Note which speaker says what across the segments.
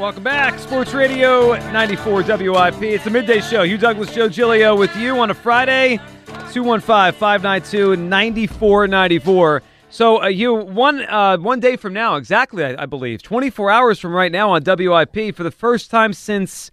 Speaker 1: Welcome back. Sports Radio 94 WIP. It's the midday show. Hugh Douglas, Joe Giglio with you on a Friday. 215 592 9494. So, uh, you one uh, one day from now, exactly, I, I believe, 24 hours from right now on WIP, for the first time since,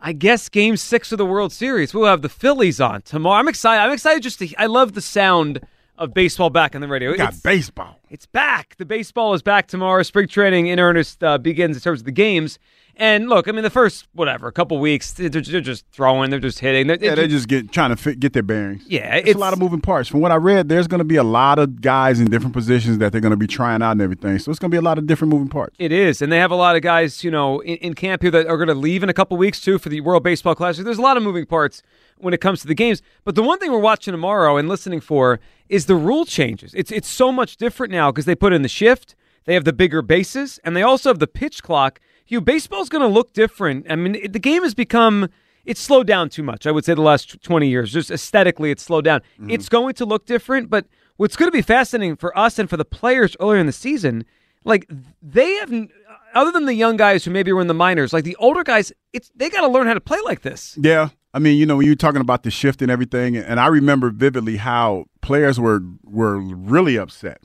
Speaker 1: I guess, Game Six of the World Series, we'll have the Phillies on tomorrow. I'm excited. I'm excited just to. I love the sound of baseball back on the radio.
Speaker 2: We got
Speaker 1: It's-
Speaker 2: baseball.
Speaker 1: it's back. The baseball is back tomorrow. Spring training in earnest uh, begins in terms of the games. And look, I mean, the first whatever, a couple weeks, they're, they're just throwing, they're just hitting. They're,
Speaker 2: Yeah, they just get trying to fit, get their bearings.
Speaker 1: Yeah,
Speaker 2: it's,
Speaker 1: it's-
Speaker 2: a lot of moving parts. From what I read, there's going to be a lot of guys in different positions that they're going to be trying out and everything. So it's going to be a lot of different moving parts.
Speaker 1: It is, and they have a lot of guys, you know, in, in camp here that are going to leave in a couple weeks too for the World Baseball Classic. There's a lot of moving parts when it comes to the games. But the one thing we're watching tomorrow and listening for is the rule changes. It's it's so much different now because they put in the shift, they have the bigger bases, and they also have the pitch clock. You baseball's going to look different. I mean, it, the game has become it's slowed down too much. I would say the last 20 years, just aesthetically, it's slowed down. Mm-hmm. It's going to look different, but what's going to be fascinating for us and for the players earlier in the season, like they have, uh, other than the young guys who maybe were in the minors, like the older guys, it's they got to learn how to play like this.
Speaker 2: Yeah. I mean, you know, when you're talking about the shift and everything, and I remember vividly how players were were really upset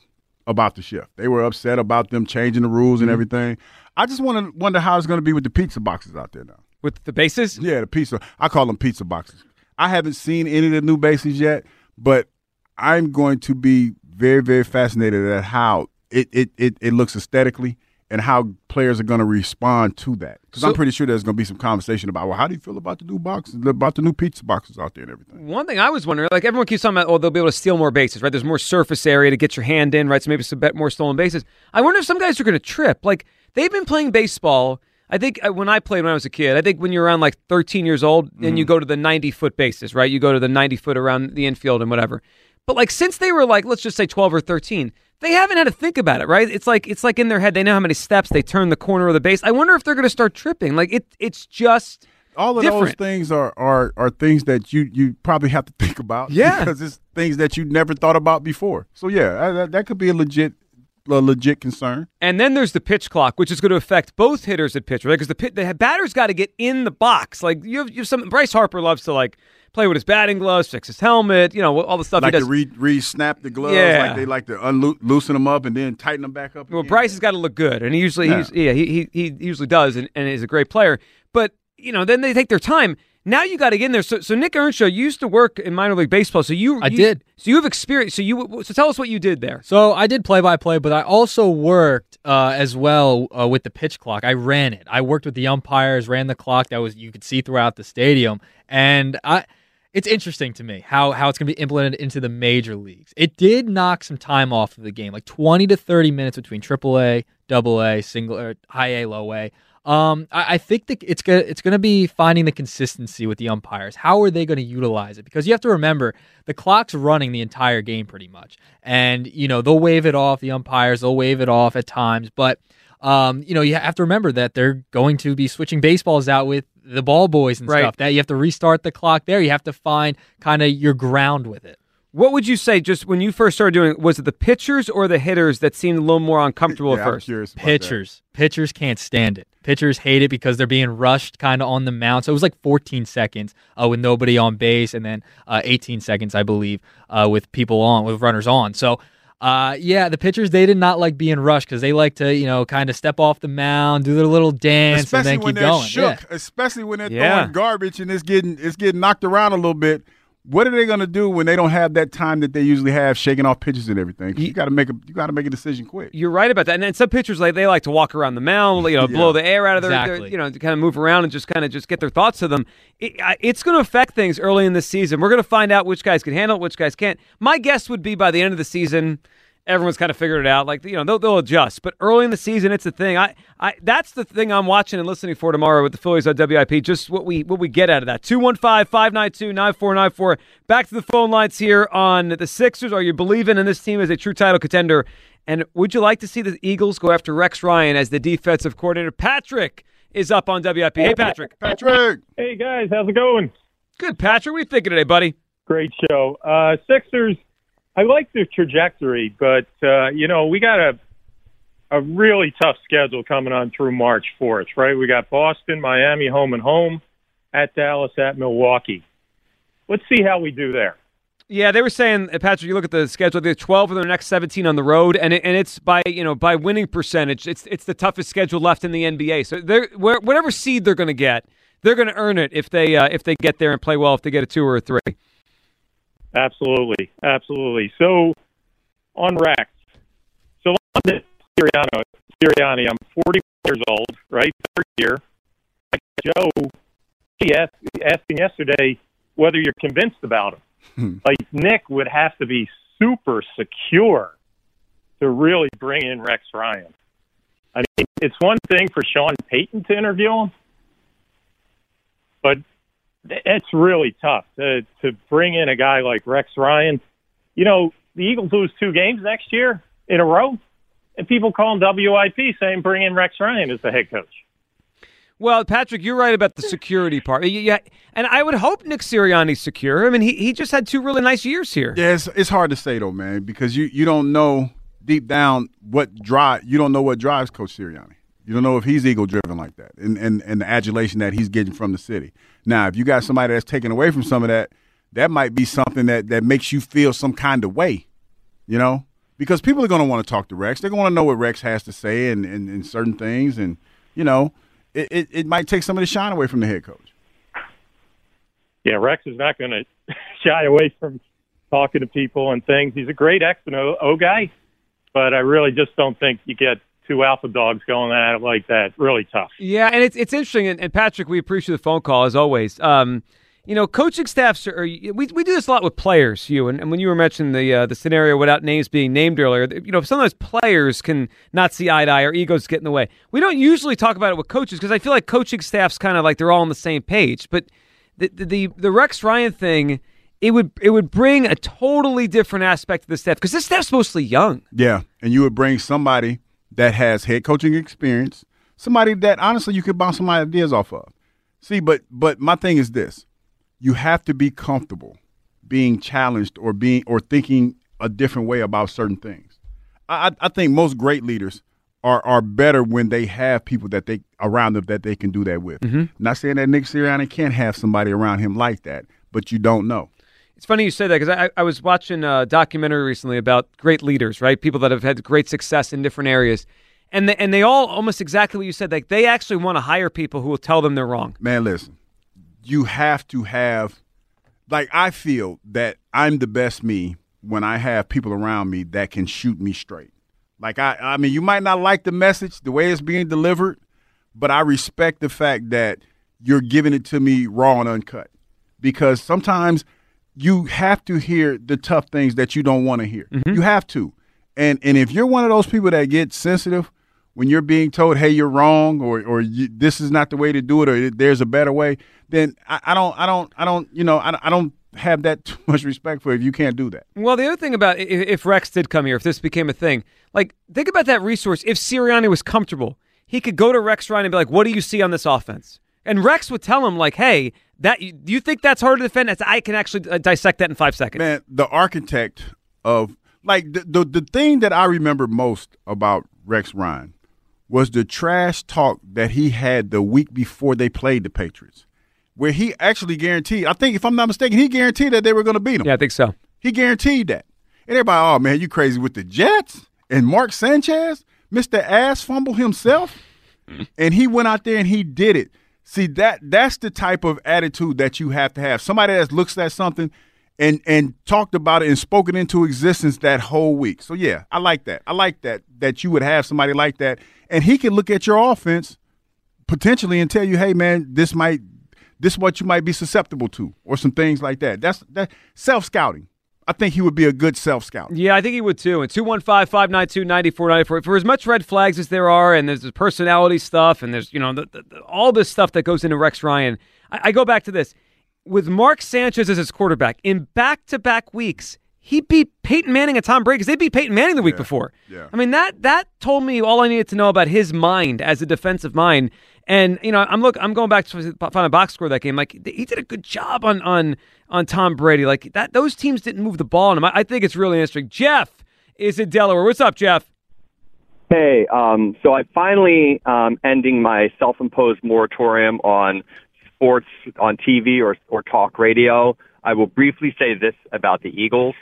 Speaker 2: about the shift. They were upset about them changing the rules and mm-hmm. everything. I just want to wonder how it's going to be with the pizza boxes out there now.
Speaker 1: With the bases,
Speaker 2: Yeah, the pizza. I call them pizza boxes. I haven't seen any of the new bases yet, but I'm going to be very, very fascinated at how it it, it, it looks aesthetically and how players are going to respond to that. Because I'm pretty sure there's going to be some conversation about, well, how do you feel about the new boxes, about the new pizza boxes out there and everything?
Speaker 1: One thing I was wondering, like everyone keeps talking about, oh, they'll be able to steal more bases, right? There's more surface area to get your hand in, right? So maybe some bet more stolen bases. I wonder if some guys are going to trip. Like they've been playing baseball. I think uh, when I played when I was a kid, I think when you're around like 13 years old, then you go to the 90 foot bases, right? You go to the 90 foot around the infield and whatever. But like since they were like, let's just say 12 or 13, they haven't had to think about it, right? It's like it's like in their head. They know how many steps they turn the corner of the base. I wonder if they're going to start tripping. Like it, it's just
Speaker 2: All of
Speaker 1: different.
Speaker 2: those things are, are are things that you you probably have to think about.
Speaker 1: Yeah.
Speaker 2: because it's things that you never thought about before. So yeah, that, that could be a legit a legit concern.
Speaker 1: And then there's the pitch clock, which is going to affect both hitters and pitcher, because the pit, the batter's got to get in the box. Like you have, you have some. Bryce Harper loves to like play with his batting gloves, fix his helmet, you know, all the stuff
Speaker 2: like
Speaker 1: he
Speaker 2: to
Speaker 1: does.
Speaker 2: re re snap the gloves,
Speaker 1: Yeah.
Speaker 2: like they like to unloo- loosen them up and then tighten them back up.
Speaker 1: well,
Speaker 2: again.
Speaker 1: Bryce has got to look good, and he usually,
Speaker 2: Yeah.
Speaker 1: he's, yeah, he, he he usually does, and, and is a great player. But you know, then they take their time. Now you got to get in there. So, so Nick Earnshaw, you used to work in minor league baseball, so you
Speaker 3: I
Speaker 1: you-
Speaker 3: did.
Speaker 1: So you have experience. So you so tell us what you did there.
Speaker 3: So I did play by play, but I also worked uh, as well uh, with the pitch clock. I ran it. I worked with the umpires, ran the clock that was you could see throughout the stadium, and I. It's interesting to me how how it's going to be implemented into the major leagues. It did knock some time off of the game, like twenty to thirty minutes between AAA, Double A, single or high A, low A. Um, I, I think that it's gonna it's gonna be finding the consistency with the umpires. How are they going to utilize it? Because you have to remember the clock's running the entire game pretty much, and you know they'll wave it off. The umpires they'll wave it off at times, but um, you know you have to remember that they're going to be switching baseballs out with the ball boys and
Speaker 1: Right.
Speaker 3: stuff. That you have to restart the clock there. You have to find kind of your ground with it.
Speaker 1: What would you say just when you first started doing it? Was it the pitchers or the hitters that seemed a little more uncomfortable
Speaker 2: Yeah,
Speaker 1: at
Speaker 2: I'm
Speaker 1: first?
Speaker 2: curious about that.
Speaker 3: Pitchers, pitchers can't stand it. Pitchers hate it because they're being rushed kind of on the mound. So it was like 14 seconds uh, with nobody on base, and then uh, 18 seconds, I believe, uh, with people on, with runners on. So. Uh, yeah, the pitchers they did not like being rushed because they like to, you know, kind of step off the mound, do their little dance,
Speaker 2: especially
Speaker 3: and then
Speaker 2: when
Speaker 3: keep
Speaker 2: they're
Speaker 3: going.
Speaker 2: shook,
Speaker 3: Yeah.
Speaker 2: especially when they're
Speaker 1: Yeah.
Speaker 2: throwing garbage and it's getting it's getting knocked around a little bit. What are they going to do when they don't have that time that they usually have shaking off pitches and everything? You, got to make a you got to make a decision quick.
Speaker 1: You're right about that. And then some pitchers like they like to walk around the mound, you know, blow the air out of their, their you know, to kind of move around and just kind of just get their thoughts to them. It, it's going to affect things early in the season. We're going to find out which guys can handle it, which guys can't. My guess would be by the end of the season, everyone's kind of figured it out. Like you know, they'll, they'll adjust. But early in the season, it's the thing. I, I that's the thing I'm watching and listening for tomorrow with the Phillies on WIP. Just what we what we get out of that. 215-592-9494. Back to the phone lines here on the Sixers. Are you believing in this team as a true title contender? And would you like to see the Eagles go after Rex Ryan as the defensive coordinator? Patrick is up on WIP. Hey, Patrick.
Speaker 2: Patrick,
Speaker 4: Hey guys, how's it going?
Speaker 1: Good, Patrick. What are you thinking today, buddy?
Speaker 4: Great show. Uh, Sixers, I like their trajectory, but uh, you know we got a a really tough schedule coming on through March 4th, right? We got Boston, Miami, home and home, at Dallas, at Milwaukee. Let's see how we do there.
Speaker 1: Yeah, they were saying, uh, Patrick. You look at the schedule; they have twelve of their next seventeen on the road, and it, and it's by you know by winning percentage. It's it's the toughest schedule left in the NBA. So they're whatever seed they're going to get, they're going to earn it if they uh, if they get there and play well. If they get a two or a three.
Speaker 4: Absolutely, absolutely. So on Rex, so on this Sirianni, Sirianni, I'm 40 years old, right? Third year. Joe, he asked, him yesterday whether you're convinced about him. Hmm. Like Nick would have to be super secure to really bring in Rex Ryan. I mean, it's one thing for Sean Payton to interview him, but it's really tough to to bring in a guy like Rex Ryan. You know, the Eagles lose two games next year in a row, and people call him WIP, saying bring in Rex Ryan as the head coach.
Speaker 1: Well, Patrick, you're right about the security part. Yeah, and I would hope Nick Sirianni's secure. I mean, he, he just had two really nice years here.
Speaker 2: Yeah, it's, it's hard to say though, man, because you, you don't know deep down what drive you don't know what drives Coach Sirianni. You don't know if he's ego driven like that, and, and and the adulation that he's getting from the city. Now, if you got somebody that's taken away from some of that, that might be something that that makes you feel some kind of way, you know, because people are going to want to talk to Rex. They're going to know what Rex has to say and, and, and certain things, and you know it, it, it might take some of the shine away from the head coach.
Speaker 4: Yeah, Rex is not going to shy away from talking to people and things. He's a great X and o guy, but I really just don't think you get two alpha dogs going at it like that. Really tough.
Speaker 1: Yeah, and it's it's interesting. And, and Patrick, we appreciate the phone call as always. Um, you know, coaching staffs are, we, we do this a lot with players, you and, and when you were mentioning the uh, the scenario without names being named earlier, you know, sometimes players can not see eye to eye or egos get in the way. We don't usually talk about it with coaches because I feel like coaching staffs kind of like they're all on the same page. But the, the the, the Rex Ryan thing, it would it would bring a totally different aspect to the staff because this staff's mostly young.
Speaker 2: Yeah, and you would bring somebody that has head coaching experience, somebody that honestly you could bounce some ideas off of. See, but but my thing is this you have to be comfortable being challenged or being or thinking a different way about certain things. I, I think most great leaders are are better when they have people that they around them that they can do that with. Mm-hmm. Not saying that Nick Sirianni can't have somebody around him like that, but you don't know.
Speaker 1: It's funny you say that because I, I was watching a documentary recently about great leaders, right? People that have had great success in different areas. And they, and they all almost exactly what you said. Like they actually want to hire people who will tell them they're wrong.
Speaker 2: Man, listen, you have to have like I feel that I'm the best me when I have people around me that can shoot me straight. Like I I mean you might not like the message, the way it's being delivered, but I respect the fact that you're giving it to me raw and uncut. Because sometimes you have to hear the tough things that you don't want to hear. Mm-hmm. You have to. And and if you're one of those people that get sensitive when you're being told, "Hey, you're wrong," or or this is not the way to do it, or there's a better way, then I, I don't, I don't, I don't, you know, I, I don't have that too much respect for if you can't do that.
Speaker 1: Well, the other thing about if, if Rex did come here, if this became a thing, like think about that resource. If Sirianni was comfortable, he could go to Rex Ryan and be like, "What do you see on this offense?" And Rex would tell him like, "Hey, that do you think that's hard to defend? That's, I can actually uh, dissect that in five seconds."
Speaker 2: Man, the architect of like the, the the thing that I remember most about Rex Ryan was the trash talk that he had the week before they played the Patriots, where he actually guaranteed, I think, if I'm not mistaken, he guaranteed that they were going to beat them.
Speaker 1: Yeah, I think so.
Speaker 2: He guaranteed that. And everybody, oh, man, you crazy with the Jets and Mark Sanchez, Mr. Ass Fumble himself. and he went out there and he did it. See, that that's the type of attitude that you have to have. Somebody that looks at something – and and talked about it and spoken into existence that whole week. So yeah, I like that. I like that that you would have somebody like that, and he can look at your offense potentially and tell you, hey man, this might this is what you might be susceptible to, or some things like that. That's that self scouting. I think he would be a good self scout.
Speaker 1: Yeah, I think he would too. And 215 592 9494. For as much red flags as there are, and there's the personality stuff, and there's, you know, the, the, all this stuff that goes into Rex Ryan, I, I go back to this with Mark Sanchez as his quarterback in back to back weeks, he beat Peyton Manning and Tom Brady because they beat Peyton Manning the week
Speaker 2: yeah,
Speaker 1: before.
Speaker 2: Yeah.
Speaker 1: I mean that that told me all I needed to know about his mind as a defensive mind. And you know, I'm look, I'm going back to find a box score that game. Like he did a good job on on on Tom Brady. Like that, those teams didn't move the ball on him. I, I think it's really interesting. Jeff is in Delaware. What's up, Jeff?
Speaker 5: Hey, um, so I'm finally um, ending my self-imposed moratorium on sports on TV or, or talk radio. I will briefly say this about the Eagles.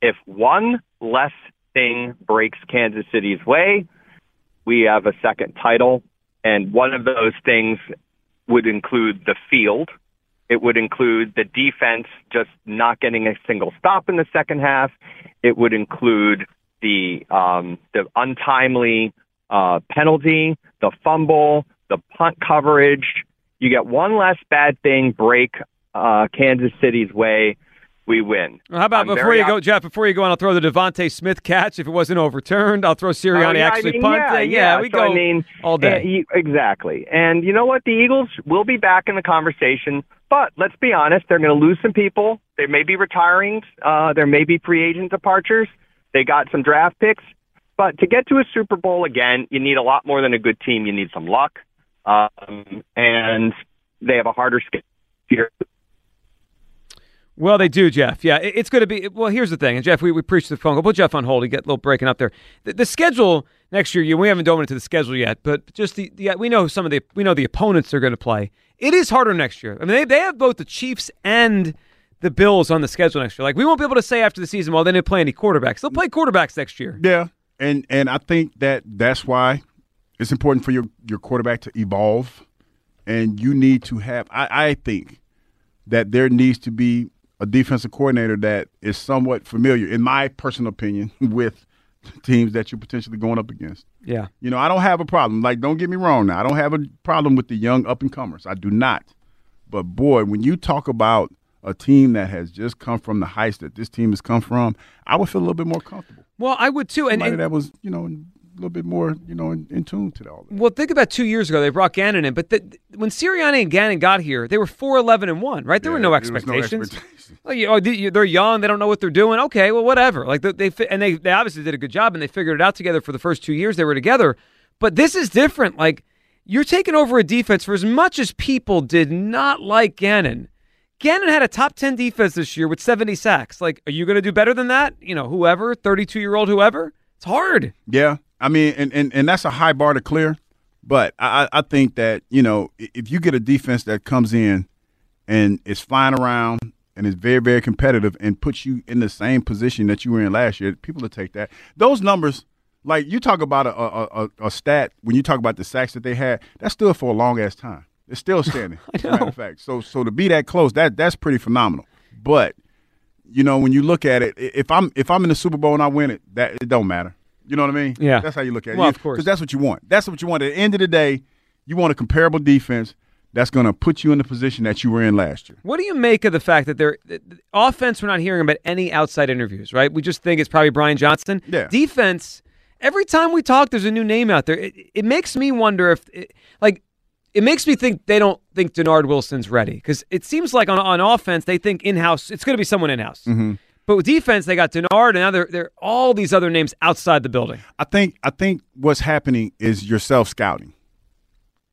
Speaker 5: If one less thing breaks Kansas City's way, we have a second title. And one of those things would include the field. It would include the defense just not getting a single stop in the second half. It would include the um, the untimely uh, penalty, the fumble, the punt coverage. You get one less bad thing break uh, Kansas City's way, we win.
Speaker 1: Well, how about
Speaker 5: I'm
Speaker 1: before you go, Jeff? Before you go on, I'll throw the DeVonta Smith catch if it wasn't overturned. I'll throw Sirianni
Speaker 5: Oh, yeah, I
Speaker 1: actually
Speaker 5: mean,
Speaker 1: punting.
Speaker 5: Yeah, yeah.
Speaker 1: we
Speaker 5: so,
Speaker 1: go
Speaker 5: I mean,
Speaker 1: all day.
Speaker 5: and you- exactly. And you know what? The Eagles will be back in the conversation, but let's be honest, they're going to lose some people. They may be retiring. Uh, there may be free agent departures. They got some draft picks. But to get to a Super Bowl again, you need a lot more than a good team. You need some luck. Um, and they have a harder schedule.
Speaker 1: Well, they do, Jeff. Yeah, it's going to be. Well, here's the thing, and Jeff, we, we preached the phone. We'll put Jeff on hold. He get a little breaking up there. The, the schedule next year, we haven't dove into the schedule yet, but just the, the we know some of the we know the opponents they're going to play. It is harder next year. I mean, they they have both the Chiefs and the Bills on the schedule next year. Like we won't be able to say after the season, well, they didn't play any quarterbacks. They'll play quarterbacks next year.
Speaker 2: Yeah, and and I think that that's why it's important for your your quarterback to evolve, and you need to have. I, I think that there needs to be a defensive coordinator that is somewhat familiar, in my personal opinion, with teams that you're potentially going up against.
Speaker 1: Yeah.
Speaker 2: You know, I don't have a problem. Like, don't get me wrong. Now, I don't have a problem with the young up and comers. I do not. But boy, when you talk about a team that has just come from the heights that this team has come from, I would feel a little bit more comfortable.
Speaker 1: Well, I would too. And, and
Speaker 2: that was, you know, little bit more, you know, in, in tune to all that.
Speaker 1: well, think about two years ago they brought Gannon in, but the, when Sirianni and Gannon got here, they were four eleven and one. Right? There were no
Speaker 2: was no
Speaker 1: expectations.
Speaker 2: expectations.
Speaker 1: Well, you, oh, they're young. They don't know what they're doing. Okay, well, whatever. Like they, they and they, they obviously did a good job, and they figured it out together for the first two years they were together. But this is different. Like you're taking over a defense for as much as people did not like Gannon. Gannon had a top ten defense this year with 70 sacks. Like, are you going to do better than that? You know, whoever, 32 year old, whoever. It's hard.
Speaker 2: Yeah, I mean, and, and, and that's a high bar to clear. But I, I I think that you know if you get a defense that comes in and is flying around and is very very competitive and puts you in the same position that you were in last year, people will take that. Those numbers, like you talk about a a, a, a stat when you talk about the sacks that they had, that stood for a long ass time. It's still standing. As a matter of fact, so so to be that close, that that's pretty phenomenal. But you know, when you look at it, if I'm if I'm in the Super Bowl and I win it, that it don't matter. You know what I mean?
Speaker 1: Yeah.
Speaker 2: That's how you look at it.
Speaker 1: Well, of course.
Speaker 2: Because that's what you want. That's what you want. At the end of the day, you want a comparable defense that's going to put you in the position that you were in last year.
Speaker 1: What do you make of the fact that they're the- offense? We're not hearing about any outside interviews, right? We just think it's probably Brian Johnson.
Speaker 2: Yeah.
Speaker 1: Defense. Every time we talk, there's a new name out there. It, it makes me wonder if, it, like, it makes me think they don't think Dennard Wilson's ready because it seems like on on offense they think in house it's going to be someone in house. Mm-hmm. But with defense, they got Dennard, and now they're, they're all these other names outside the building.
Speaker 2: I think I think what's happening is your self scouting.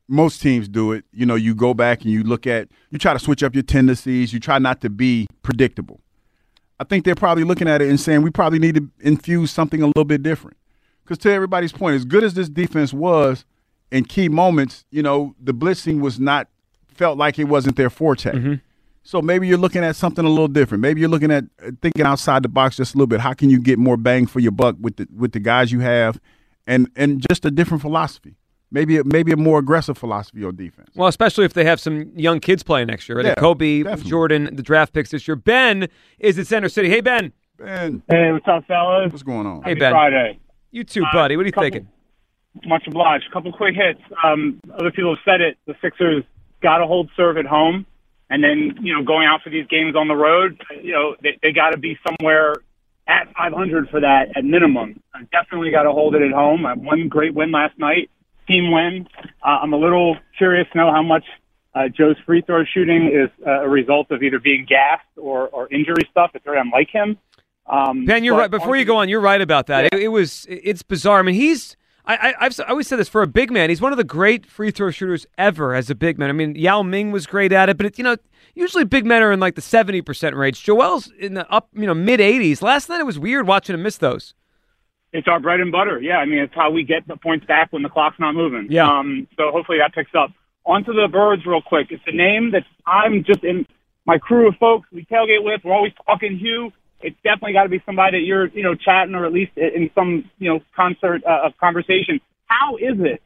Speaker 2: Most teams do it. You know, you go back and you look at you try to switch up your tendencies. You try not to be predictable. I think they're probably looking at it and saying we probably need to infuse something a little bit different. Because to everybody's point, as good as this defense was in key moments, you know, the blitzing was not felt like it wasn't their forte. Mm-hmm. So maybe you're looking at something a little different. Maybe you're looking at uh, thinking outside the box just a little bit. How can you get more bang for your buck with the with the guys you have, and and just a different philosophy. Maybe a, maybe a more aggressive philosophy on defense.
Speaker 1: Well, especially if they have some young kids playing next year, right?
Speaker 2: Yeah,
Speaker 1: Kobe,
Speaker 2: definitely.
Speaker 1: Jordan, the draft picks this year. Ben is at Center City. Hey, Ben.
Speaker 2: Ben,
Speaker 6: Hey, what's up, fellas?
Speaker 2: what's going on?
Speaker 1: Hey,
Speaker 6: Happy
Speaker 1: Ben.
Speaker 6: Friday.
Speaker 1: You too,
Speaker 6: Uh,
Speaker 1: buddy. What are you
Speaker 6: couple-
Speaker 1: thinking?
Speaker 6: Much obliged. A couple quick hits. Um, other people have said it. The Sixers got to hold serve at home, and then you know going out for these games on the road. You know they, they got to be somewhere at 500 for that at minimum. Uh, definitely got to hold it at home. Uh, one great win last night, team win. Uh, I'm a little curious to know how much uh, Joe's free throw shooting is uh, a result of either being gassed or, or injury stuff. It's very unlike him. Um,
Speaker 1: Ben, you're right. Before you go on, you're right about that. It, it was it's bizarre. I mean, he's I, I I've I always said this for a big man. He's one of the great free throw shooters ever as a big man. I mean, Yao Ming was great at it, but it, you know, usually big men are in like the seventy percent range. Joel's in the up, you know, mid eighties. Last night it was weird watching him miss those.
Speaker 6: It's our bread and butter. Yeah, I mean, it's how we get the points back when the clock's not moving.
Speaker 1: Yeah.
Speaker 6: Um, so hopefully that picks up. Onto the birds real quick. It's a name that I'm just in my crew of folks we tailgate with. We're always talking Hugh. It's definitely got to be somebody that you're, you know, chatting or at least in some, you know, concert uh, of conversation. How is it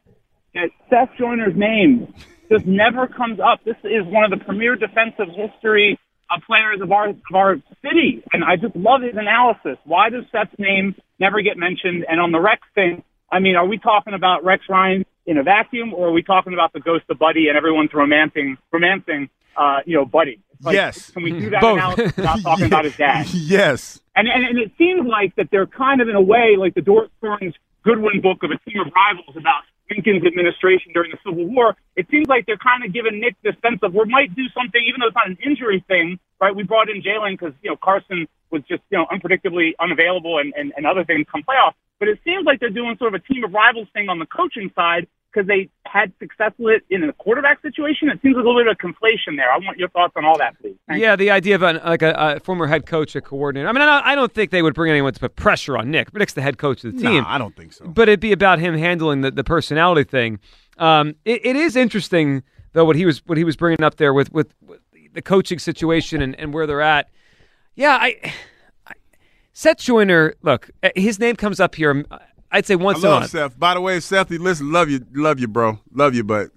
Speaker 6: that Seth Joyner's name just never comes up? This is one of the premier defensive history uh, players of our of our city, and I just love his analysis. Why does Seth's name never get mentioned? And on the Rex thing, I mean, are we talking about Rex Ryan in a vacuum, or are we talking about the ghost of Buddy and everyone's romancing romancing, uh, you know, Buddy? Like,
Speaker 2: Yes.
Speaker 6: Can we do that
Speaker 1: Both.
Speaker 6: analysis without talking about his dad?
Speaker 2: yes.
Speaker 6: And, and and it seems like that they're kind of in a way like the Doris Kearns Goodwin book of a team of rivals about Lincoln's administration during the Civil War. It seems like they're kind of giving Nick the sense of we might do something, even though it's not an injury thing, right? We brought in Jalen because you know Carson was just you know unpredictably unavailable and, and and other things come playoff. But it seems like they're doing sort of a team of rivals thing on the coaching side because they had success with it in a quarterback situation. It seems like a little bit of conflation there. I want your thoughts on all that, please. Thank
Speaker 1: Yeah, the idea of an, like a, a former head coach, a coordinator. I mean, I don't, I don't think they would bring anyone to put pressure on Nick. But Nick's the head coach of the team.
Speaker 2: Nah, I don't think so.
Speaker 1: but it'd be about him handling the, the personality thing. Um, it, it is interesting though what he was what he was bringing up there with with, with the coaching situation and, and where they're at. Yeah, I, I Seth Joyner. Look, uh, his name comes up here. I'd say
Speaker 2: I
Speaker 1: once a
Speaker 2: love
Speaker 1: month.
Speaker 2: Seth. By the way, Seth, listen, love you, love you, bro, love you, but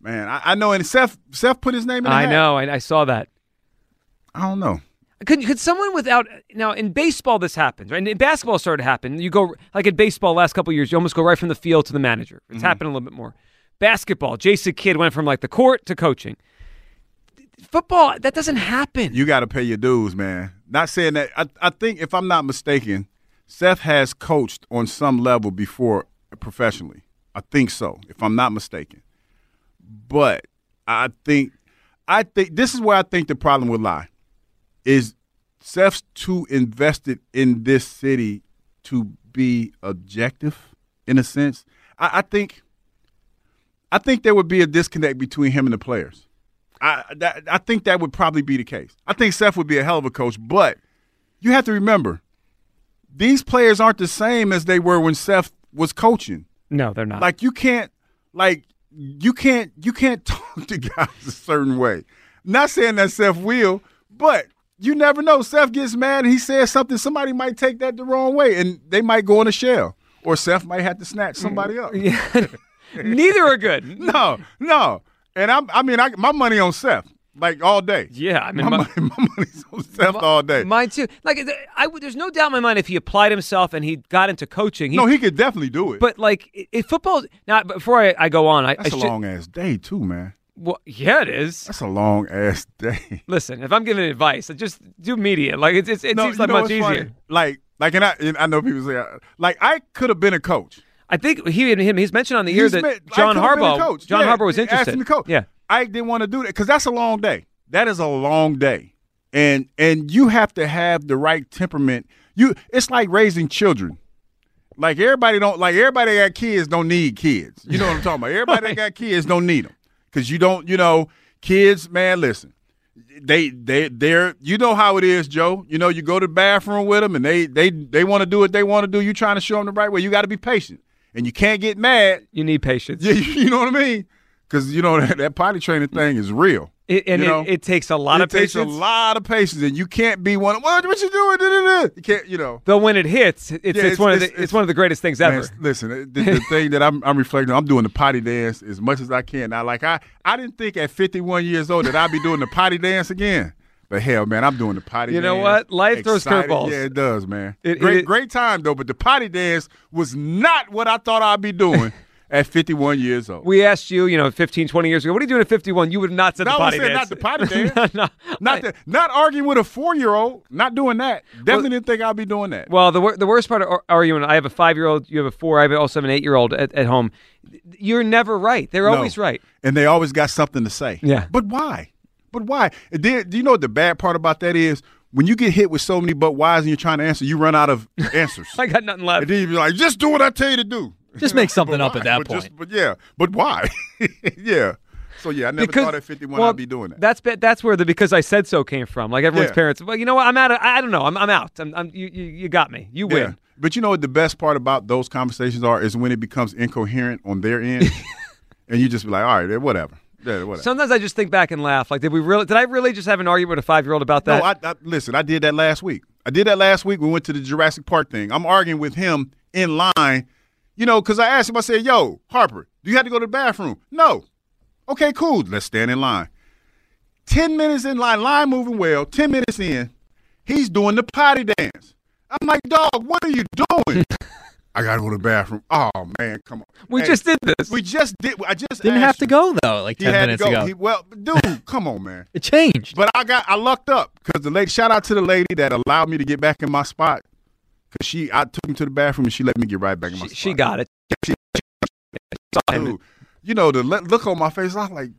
Speaker 2: man, I, I know, and Seth, Seth put his name in.
Speaker 1: I
Speaker 2: hat.
Speaker 1: know. I, I saw that.
Speaker 2: I don't know.
Speaker 1: Could could someone without now in baseball this happens right? And in basketball it started to happen. You go like in baseball last couple of years, you almost go right from the field to the manager. It's mm-hmm. happened a little bit more. Basketball, Jason Kidd went from like the court to coaching. Football that doesn't happen.
Speaker 2: You got to pay your dues, man. Not saying that. I, I think if I'm not mistaken, Seth has coached on some level before professionally. I think so, if I'm not mistaken. But I think, I think this is where I think the problem would lie. Is Seth's too invested in this city to be objective in a sense? I, I think. I think there would be a disconnect between him and the players. I that, I think that would probably be the case. I think Seth would be a hell of a coach, but you have to remember these players aren't the same as they were when Seth was coaching.
Speaker 1: no, they're not.
Speaker 2: Like you can't like you can't you can't talk to guys a certain way. Not saying that Seth will, but you never know. Seth gets mad and he says something. Somebody might take that the wrong way, and they might go in a shell, or Seth might have to snatch mm. somebody up.
Speaker 1: yeah. Neither are good.
Speaker 2: No, no. And I'm, I mean, I, my money on Seth, like all day.
Speaker 1: Yeah, I mean,
Speaker 2: my,
Speaker 1: my-
Speaker 2: money, my money's on Seth all day.
Speaker 1: Mine too. Like th- I, there's no doubt in my mind if he applied himself and he got into coaching. He,
Speaker 2: no, he could definitely do it.
Speaker 1: but like if football now before I, I go on, I,
Speaker 2: that's
Speaker 1: I
Speaker 2: a
Speaker 1: should,
Speaker 2: long ass day too, man.
Speaker 1: Well, yeah, it is.
Speaker 2: That's a long ass day.
Speaker 1: Listen, if I'm giving advice, just do media. Like it's, it's, it
Speaker 2: No,
Speaker 1: seems like much easier.
Speaker 2: funny? Like, like, and I, and I know people say, like, I could have been a coach.
Speaker 1: I think he and him. He's mentioned on the ear
Speaker 2: He's
Speaker 1: that John
Speaker 2: could've been a
Speaker 1: Harbaugh. John
Speaker 2: Yeah,
Speaker 1: Harbaugh was
Speaker 2: he asked
Speaker 1: interested.
Speaker 2: him to coach.
Speaker 1: Yeah,
Speaker 2: I didn't want to do that because that's a long day. That is a long day, and and you have to have the right temperament. You, it's like raising children. Like everybody don't like everybody that got kids don't need kids. You know what I'm talking about? Everybody that got kids don't need them because you don't. You know, kids, man. Listen, they they they're you know how it is, Joe. You know, you go to the bathroom with them and they they they want to do what they want to do. You trying to show them the right way. You got to be patient, and you can't get mad
Speaker 1: you need patience.
Speaker 2: yeah, you know what I mean? Because you know that, that potty training thing is real.
Speaker 1: It, and
Speaker 2: You know?
Speaker 1: it, it takes a lot
Speaker 2: it
Speaker 1: of
Speaker 2: takes
Speaker 1: patience.
Speaker 2: a lot of patience, and you can't be one. What, what you doing? Da, da, da. You can't. You know.
Speaker 1: Though when it hits, it's, it's,
Speaker 2: Yeah, it's-
Speaker 1: one of the,
Speaker 2: it's-
Speaker 1: it's,
Speaker 2: it's-
Speaker 1: one of the greatest things
Speaker 2: Man,
Speaker 1: ever.
Speaker 2: listen, the, the thing that I'm, I'm reflecting, on, I'm doing the potty dance as much as I can. Now, like I, I didn't think at 51 years old that I'd be doing the potty dance again. But hell, man, I'm doing the potty. Dance.
Speaker 1: You know what? Life throws
Speaker 2: Excited.
Speaker 1: curveballs.
Speaker 2: Yeah, it does, man.
Speaker 1: It-
Speaker 2: great,
Speaker 1: it-
Speaker 2: great time though. But the potty dance was not what I thought I'd be doing at 51 years old.
Speaker 1: We asked you, you know, 15, 20 years ago, what are you doing at 51? You would have not said
Speaker 2: No,
Speaker 1: the
Speaker 2: I
Speaker 1: potty
Speaker 2: said
Speaker 1: dance.
Speaker 2: not the potty dance.
Speaker 1: no, no.
Speaker 2: Not the, not arguing with a four year old. Not doing that. Definitely didn't think I'd be doing that.
Speaker 1: Well, the the worst part of arguing, I have a five year old, you have a four, I have also have an eight year old at, at home. You're never right. They're
Speaker 2: No.
Speaker 1: always right.
Speaker 2: And they always got something to say.
Speaker 1: Yeah.
Speaker 2: But why? But why? Then, do you know what the bad part about that is? When you get hit with so many but whys and you're trying to answer, you run out of answers.
Speaker 1: I got nothing left.
Speaker 2: and then you be like, just do what I tell you to do.
Speaker 3: Just make something up at that
Speaker 2: But
Speaker 3: point.
Speaker 2: just- but yeah, but why? yeah. So yeah, I never thought at 51
Speaker 1: well,
Speaker 2: I'd be doing that.
Speaker 1: That's that's where the because I said so came from. Like everyone's
Speaker 2: Yeah.
Speaker 1: parents. Well, you know what? I'm out. Of, I don't know. I'm I'm out. I'm, I'm you, you you got me. You
Speaker 2: yeah.
Speaker 1: win.
Speaker 2: But you know what the best part about those conversations are is when it becomes incoherent on their end, and you just be like, all right, whatever. Yeah, whatever.
Speaker 1: Sometimes I just think back and laugh. Like, did we really? Did I really just have an argument with a five year old about that?
Speaker 2: No, I, I listen. I did that last week. I did that last week. We went to the Jurassic Park thing. I'm arguing with him in line, you know, because I asked him. I said, "Yo, Harper, do you have to go to the bathroom?" No. Okay, cool. Let's stand in line. Ten minutes in line, line moving well. Ten minutes in, he's doing the potty dance. I'm like, dog, what are you doing? I gotta go to the bathroom. Oh man, come on.
Speaker 1: we
Speaker 2: Hey,
Speaker 1: just did this.
Speaker 2: we just did. I just
Speaker 3: Didn't have to go though, like
Speaker 2: He
Speaker 3: ten
Speaker 2: had
Speaker 3: minutes
Speaker 2: to go.
Speaker 3: ago.
Speaker 2: He, well, dude, come on, man.
Speaker 3: it changed.
Speaker 2: But I got I lucked up because the lady. Shout out to the lady that allowed me to get back in my spot. Cause she, I took him to the bathroom and she let me get right back in my
Speaker 1: she, she got it.
Speaker 2: She-. Dude, you know the look on my face. I'm like,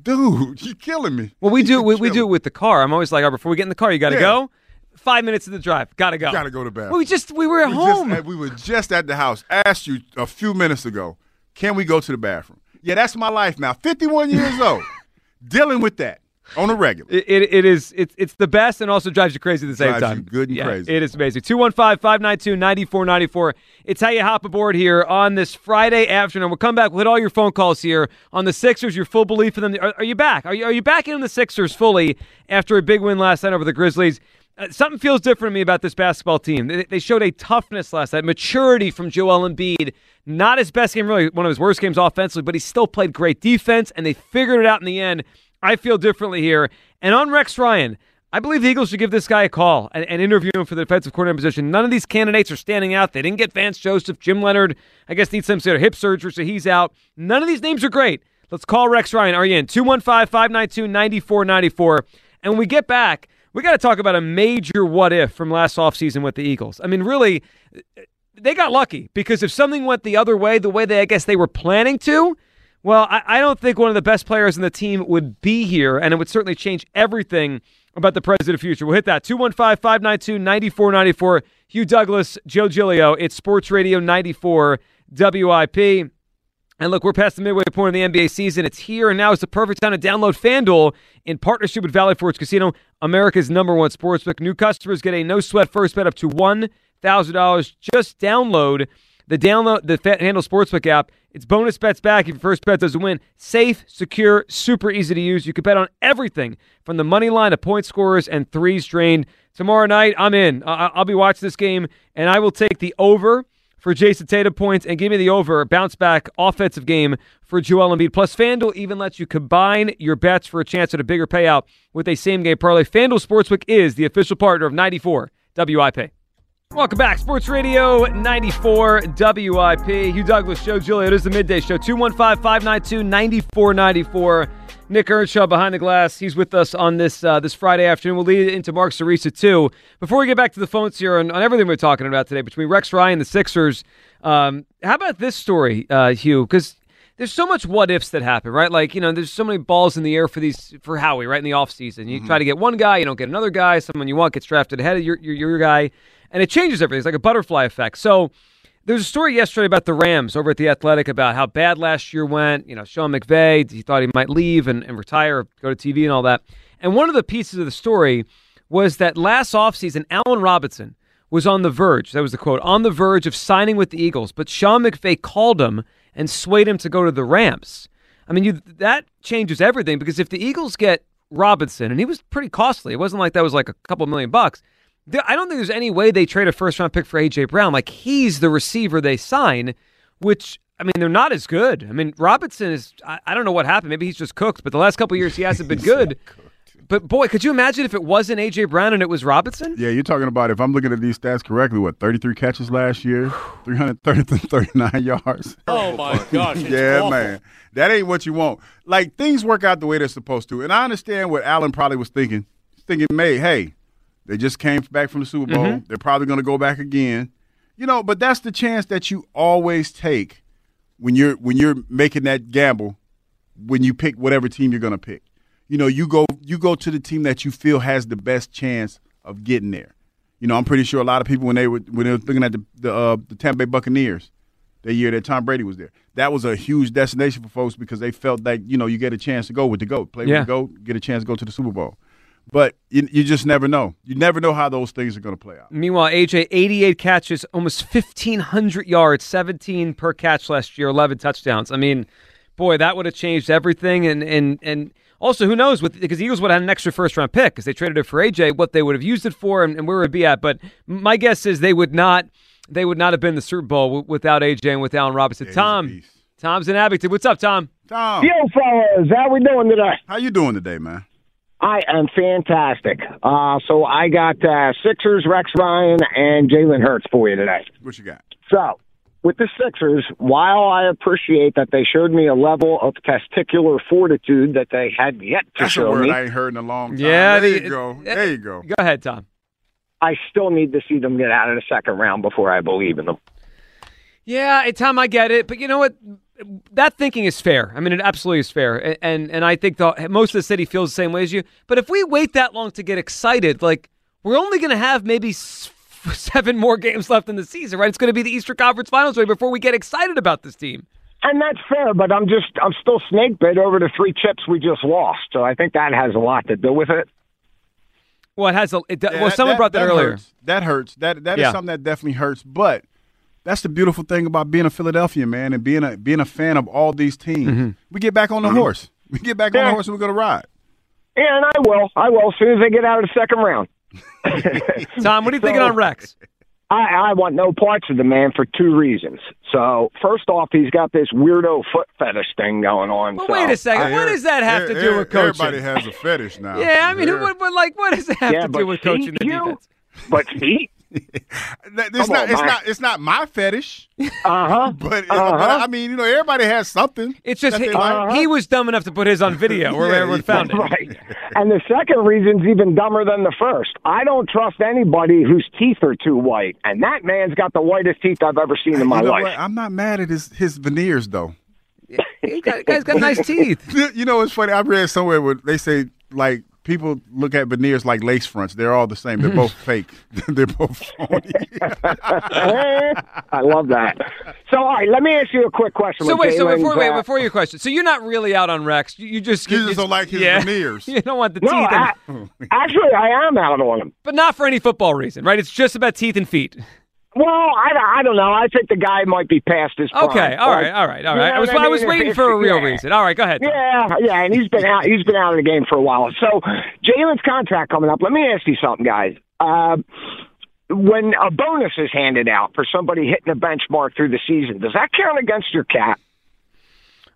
Speaker 2: dude, you're killing me.
Speaker 1: Well, we do. We, we do it with the car. I'm always like, right, before we get in the car, you got to
Speaker 2: Yeah.
Speaker 1: go. Five minutes of the drive. Got to go.
Speaker 2: Gotta go to.
Speaker 1: Well, we just we were at
Speaker 2: We
Speaker 1: home.
Speaker 2: Just, we were just at the house. Asked you a few minutes ago, can we go to the bathroom? Yeah, that's my life now. 51 years old, dealing with that on a regular.
Speaker 1: It, it, it is it's it's the best and also drives you crazy at the same
Speaker 2: Drives
Speaker 1: time.
Speaker 2: good and
Speaker 1: Yeah,
Speaker 2: crazy.
Speaker 1: It is amazing. 215-592-9494. It's how you hop aboard here on this Friday afternoon. We'll come back. We'll hit all your phone calls here on the Sixers. Your full belief in them. Are, are you back? Are you are you back in the Sixers fully after a big win last night over the Grizzlies? Uh, something feels different to me about this basketball team. They, they showed a toughness last night, maturity from Joel Embiid. Not his best game, really, one of his worst games offensively, but he still played great defense, and they figured it out in the end. I feel differently here. And on Rex Ryan, I believe the Eagles should give this guy a call and, and interview him for the defensive coordinator position. None of these candidates are standing out. They didn't get Vance Joseph, Jim Leonhard. I guess needs some sort of hip surgery, so he's out. None of these names are great. Let's call Rex Ryan. Are you in? 215 592 9494. And when we get back, we got to talk about a major what if from last offseason with the Eagles. I mean, really, they got lucky because if something went the other way, the way they, I guess, they were planning to, well, I, I don't think one of the best players in the team would be here, and it would certainly change everything about the president future. We'll hit that. 215 592 9494. Hugh Douglas, Joe Giglio. It's Sports Radio 94 WIP. And look, we're past the midway point of the NBA season. It's here, and now is the perfect time to download FanDuel in partnership with Valley Forge Casino, America's number one sportsbook. New customers get a no sweat first bet up to $1,000. Just download the download the FanDuel Sportsbook app. It's bonus bets back if your first bet doesn't win. Safe, secure, super easy to use. You can bet on everything from the money line to point scorers and threes drained. Tomorrow night, I'm in. I'll be watching this game, and I will take the over for Jayson Tatum points and give me the over bounce back offensive game for Joel Embiid. Plus, FanDuel even lets you combine your bets for a chance at a bigger payout with a same game parlay. FanDuel Sportsbook is the official partner of 94 WIP. Welcome back, Sports Radio 94 WIP. Hugh Douglas, Show, Julia. It is the midday show. 215 592 9494. Nick Earnshaw behind the glass. He's with us on this uh, this Friday afternoon. We'll lead into Mark Cerisa, too. Before we get back to the phones here on, on everything we're talking about today between Rex Ryan and the Sixers, um, how about this story, uh, Hugh? Because there's so much what ifs that happen, right? Like, you know, there's so many balls in the air for these for Howie, right? In the offseason. You mm-hmm. try to get one guy, you don't get another guy, someone you want gets drafted ahead of your your, your guy, and it changes everything. It's like a butterfly effect. So there's a story yesterday about the Rams over at the Athletic about how bad last year went. You know, Sean McVay, he thought he might leave and, and retire, go to TV and all that. And one of the pieces of the story was that last offseason, Allen Robinson was on the verge, that was the quote, on the verge of signing with the Eagles, but Sean McVay called him and swayed him to go to the Rams. I mean, you, that changes everything because if the Eagles get Robinson, and he was pretty costly, it wasn't like that was like a couple million bucks. There, I don't think there's any way they trade a first round pick for AJ Brown. Like he's the receiver they sign, which I mean they're not as good. I mean Robinson is. I, I don't know what happened. Maybe he's just cooked. But the last couple of years he hasn't been good. But boy, could you imagine if it wasn't AJ Brown and it was Robinson?
Speaker 2: Yeah, you're talking about if I'm looking at these stats correctly, what 33 catches last year, 339 yards.
Speaker 7: Oh my gosh! It's
Speaker 2: yeah,
Speaker 7: awful.
Speaker 2: man, that ain't what you want. Like things work out the way they're supposed to, and I understand what Allen probably was thinking. He's thinking, "May, hey, they just came back from the Super Bowl.
Speaker 1: Mm-hmm.
Speaker 2: They're probably going to go back again." You know, but that's the chance that you always take when you're when you're making that gamble when you pick whatever team you're going to pick. You know, you go you go to the team that you feel has the best chance of getting there. You know, I'm pretty sure a lot of people when they were when they were looking at the the, uh, the Tampa Bay Buccaneers, the year that Tom Brady was there, that was a huge destination for folks because they felt that you know you get a chance to go with the goat, play
Speaker 1: Yeah.
Speaker 2: with the goat, get a chance to go to the Super Bowl. But you, you just never know. You never know how those things are going to play out.
Speaker 1: Meanwhile, AJ, 88 catches, almost 1,500 yards, 17 per catch last year, 11 touchdowns. I mean, boy, that would have changed everything. And and and also, who knows? With because the Eagles would have had an extra first round pick because they traded it for AJ, what they would have used it for, and, and where it would be at. But my guess is they would not. They would not have been the Super Bowl w- without AJ and with Allen Robinson.
Speaker 2: Yeah,
Speaker 1: Tom. Tom's in Abington. What's up, Tom?
Speaker 2: Tom,
Speaker 7: Yo, fellas, how we doing today?
Speaker 2: how you doing today, man?
Speaker 7: I am fantastic. Uh, so I got uh, Sixers, Rex Ryan, and Jalen Hurts for you today.
Speaker 2: What you got?
Speaker 7: So with the Sixers, while I appreciate that they showed me a level of testicular fortitude that they had yet to
Speaker 2: That's a word
Speaker 7: me,
Speaker 2: I ain't heard in a long time.
Speaker 1: Yeah,
Speaker 2: there
Speaker 1: the-
Speaker 2: you go. There you go.
Speaker 1: Go ahead, Tom.
Speaker 7: I still need to see them get out of the second round before I believe in them.
Speaker 1: Yeah, Tom, I get it, but you know what? That thinking is fair. I mean, it absolutely is fair, and and I think the, most of the city feels the same way as you. But if we wait that long to get excited, like we're only going to have maybe s- seven more games left in the season, right? It's going to be the Eastern Conference Finals right before we get excited about this team.
Speaker 7: And that's fair, but I'm just I'm still snake bit over the three chips we just lost. So I think that has a lot to do with it.
Speaker 1: Well, it has a. It,
Speaker 2: Yeah,
Speaker 1: well, someone brought that, earlier.
Speaker 2: Hurts. That hurts. That that is
Speaker 1: Yeah.
Speaker 2: something that definitely hurts. But that's the beautiful thing about being a Philadelphia man and being a being a fan of all these teams.
Speaker 1: Mm-hmm.
Speaker 2: We get back on the horse. We get back on the horse and we're gonna ride.
Speaker 7: Yeah, and I will. I will as soon as they get out of the second round.
Speaker 1: Tom, what are you thinking on Rex?
Speaker 7: I, I want no parts of the man for two reasons. So first off, he's got this weirdo foot fetish thing going on.
Speaker 1: Well,
Speaker 7: so
Speaker 1: wait a second.
Speaker 2: I-
Speaker 1: what does that have to do with coaching?
Speaker 2: Everybody has a fetish now.
Speaker 1: yeah, I mean,
Speaker 2: Yeah.
Speaker 1: what, what, like, what does it have
Speaker 7: Yeah,
Speaker 1: to do with
Speaker 7: see,
Speaker 1: coaching the
Speaker 7: you-
Speaker 1: defense?
Speaker 7: But feet,
Speaker 2: That- It's
Speaker 7: Come
Speaker 2: not.
Speaker 7: on,
Speaker 2: it's
Speaker 7: man.
Speaker 2: not. It's not my fetish.
Speaker 7: uh huh.
Speaker 2: But,
Speaker 7: Uh-huh.
Speaker 2: but I mean, you know, everybody has something.
Speaker 1: It's just he,
Speaker 2: they like.
Speaker 1: he was dumb enough to put his on video where
Speaker 2: Yeah,
Speaker 1: everyone
Speaker 2: he-
Speaker 1: found it.
Speaker 7: Right. And the second reason's even dumber than the first. I don't trust anybody whose teeth are too white, and that man's got the whitest teeth I've ever seen in my
Speaker 2: you know
Speaker 7: life.
Speaker 2: what? I'm not mad at his his veneers though.
Speaker 1: He got, guy's got nice teeth.
Speaker 2: you know, it's funny. I read somewhere where they say like people look at veneers like lace fronts. They're all the same. They're both fake. They're both phony.
Speaker 7: I love that. So, all right, let me ask you a quick question.
Speaker 1: So
Speaker 7: with
Speaker 1: wait, so before wait, before your question, so you're not really out on Rex. You, you just
Speaker 2: You just don't like his
Speaker 1: yeah.
Speaker 2: veneers.
Speaker 1: You don't want the
Speaker 7: No,
Speaker 1: teeth,
Speaker 7: I,
Speaker 1: and,
Speaker 7: actually, I am out on him.
Speaker 1: but not for any football reason, right? It's just about teeth and feet.
Speaker 7: Well, I, I don't know. I think the guy might be past his prime.
Speaker 1: Okay, all right, all right, all
Speaker 7: right.
Speaker 1: right, all You
Speaker 7: know
Speaker 1: I was
Speaker 7: what I
Speaker 1: I was waiting for a real
Speaker 7: yeah.
Speaker 1: reason. All right, go ahead. Tom.
Speaker 7: Yeah, yeah, and he's been out. He's been out of the game for a while. So, Jalen's contract coming up. Let me ask you something, guys. Uh, when a bonus is handed out for somebody hitting a benchmark through the season, does that count against your cap?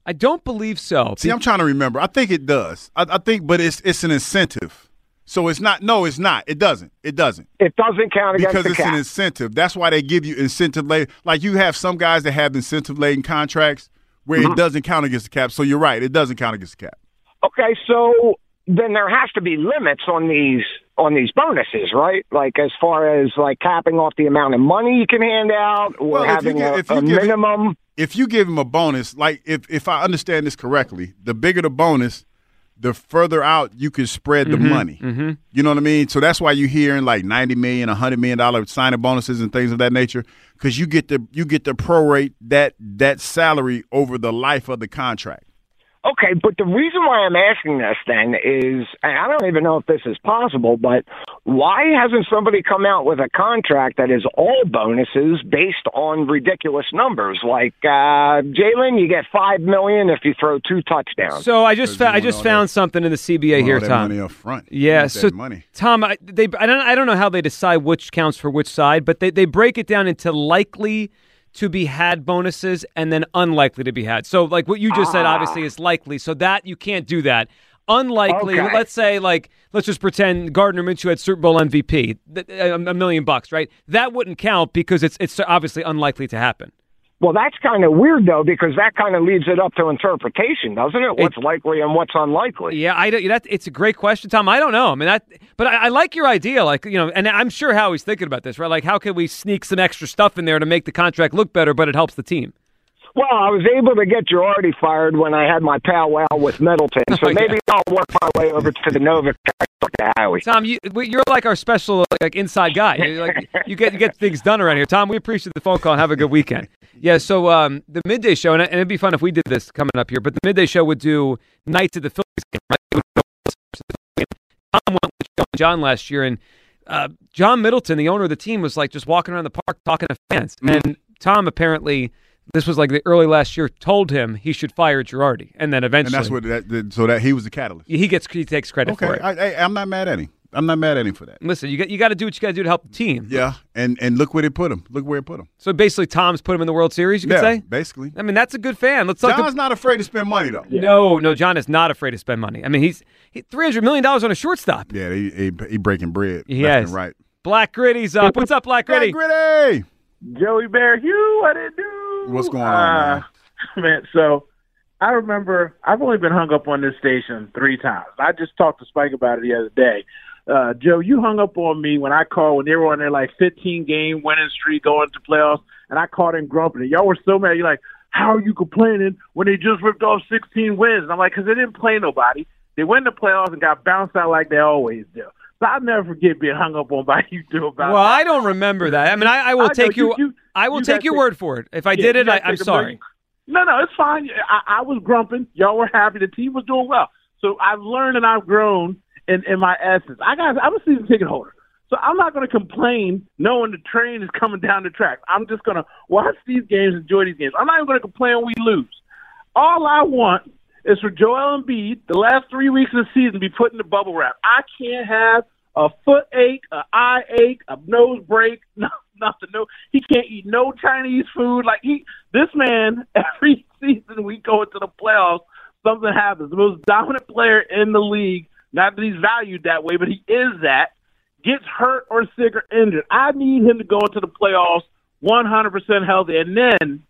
Speaker 1: I don't believe so.
Speaker 2: See, I'm trying to remember. I think it does. I, I think, but it's it's an incentive. So it's not. No, it's not. It doesn't. It doesn't.
Speaker 7: It doesn't count against the because
Speaker 2: it's
Speaker 7: cap.
Speaker 2: an incentive. That's why they give you incentive laden. Like you have some guys that have incentive laden contracts where
Speaker 7: Mm-hmm.
Speaker 2: it doesn't count against the cap. So you're right, it doesn't count against the cap.
Speaker 7: Okay, so then there has to be limits on these on these bonuses, right? Like as far as like capping off the amount of money you can hand out, or
Speaker 2: Well, if you
Speaker 7: having a,
Speaker 2: if
Speaker 7: a minimum.
Speaker 2: If you give him a bonus, like if if I understand this correctly, the bigger the bonus, the further out you can spread the money. Mm-hmm. You know what I mean? So that's why you're hearing like 90 million, 100 million dollar signing bonuses and things of that nature, because you get to you get to prorate that that salary over the life of the contract.
Speaker 7: Okay, but the reason why I'm asking this then is, and I don't even know if this is possible, but why hasn't somebody come out with a contract that is all bonuses based on ridiculous numbers? Like uh, Jalen, you get five million if you throw two touchdowns.
Speaker 1: So I just
Speaker 2: 'Cause
Speaker 1: fa- I just
Speaker 2: all
Speaker 1: found something in the CBA here,
Speaker 2: All that
Speaker 1: Tom.
Speaker 2: money up front. You
Speaker 1: Yeah, so
Speaker 2: that money.
Speaker 1: Tom, I, they I don't I don't know how they decide which counts for which side, but they, they break it down into likely to be had bonuses and then unlikely to be had. So like what you just said, obviously ah. is likely. So that you can't do that. Unlikely.
Speaker 7: Okay.
Speaker 1: Let's say like let's just pretend Gardner Minshew had Super Bowl MVP, a million bucks, right? That wouldn't count because it's it's obviously unlikely to happen.
Speaker 7: Well, that's kind of weird though, because that kind of leaves it up to interpretation, doesn't it? What's likely and what's unlikely.
Speaker 1: Yeah, I don't. That it's a great question, Tom. I don't know. I mean, that, but I, I like your idea. Like you know, and I'm sure Howie's thinking about this, right? Like, how can we sneak some extra stuff in there to make the contract look better, but it helps the team?
Speaker 7: Well, I was able to get Girardi fired when I had my powwow with Middleton, so
Speaker 1: Oh, yeah.
Speaker 7: maybe I'll work my way over to the Nova to Howie.
Speaker 1: Tom, you, you're like our special like inside guy. Like you get you get things done around here. Tom, we appreciate the phone call and have a good weekend. Yeah, so um, the midday show, and, it'd be fun if we did this coming up here. But the midday show would do nights of the Phillies game. Right? Tom went with John last year, and uh, John Middleton, the owner of the team, was like just walking around the park talking to fans. And Tom apparently, this was like the early last year, told him he should fire Girardi, and then eventually, And
Speaker 2: that's what that, that- so that he was the catalyst.
Speaker 1: he gets he takes credit
Speaker 2: Okay,
Speaker 1: for it.
Speaker 2: I, I, I'm not mad at him. I'm not mad at him for that.
Speaker 1: Listen, you got you got to do what you got to do to help the team.
Speaker 2: Yeah, and and look where it put him. Look where it put him.
Speaker 1: So basically, Tom's put him in the World Series. You could
Speaker 2: yeah,
Speaker 1: say.
Speaker 2: basically.
Speaker 1: I mean, that's a good fan. Let's talk.
Speaker 2: John's not afraid to spend money though.
Speaker 1: No, no, John is not afraid to spend money. I mean, he's he, three hundred million dollars on a shortstop.
Speaker 2: Yeah, he, he, he breaking bread
Speaker 1: He
Speaker 2: left
Speaker 1: has.
Speaker 2: and right.
Speaker 1: Black Gritty's up. What's up, Black Gritty?
Speaker 2: Black Gritty.
Speaker 8: Joey Bear Hugh, what it do?
Speaker 2: What's going on,
Speaker 8: Uh, man? So I remember I've only been hung up on this station three times. I just talked to Spike about it the other day. Uh, Joe, you hung up on me when I called when they were on their like 15 game winning streak going to playoffs, and I called in grumping. And y'all were so mad. You're like, "How are you complaining when they just ripped off 16 wins?" And I'm like, "Cause they didn't play nobody. They went to playoffs and got bounced out like they always do." So I'll never forget being hung up on by you two about.
Speaker 1: Well,
Speaker 8: that.
Speaker 1: I don't remember that. I mean, I, I will
Speaker 8: I know,
Speaker 1: take
Speaker 8: you-
Speaker 1: you. I will
Speaker 8: you
Speaker 1: take your
Speaker 8: take-
Speaker 1: word for it. If I
Speaker 8: Yeah,
Speaker 1: did it, I, I'm sorry.
Speaker 8: No, no, it's fine. I, I was grumping. Y'all were happy. The team was doing well. So I've learned and I've grown in, in my essence. I got. I'm a season ticket holder. So I'm not going to complain knowing the train is coming down the track. I'm just going to watch these games, enjoy these games. I'm not even going to complain when we lose. All I want is for Joel Embiid, the last three weeks of the season, be put in the bubble wrap. I can't have a foot ache, a eye ache, a nose break, no, nothing. No, he can't eat no Chinese food. Like he, this man, every season we go into the playoffs, something happens. The most dominant player in the league. Not that he's valued that way, but he is that. Gets hurt or sick or injured. I need him to go into the playoffs 100% healthy, and then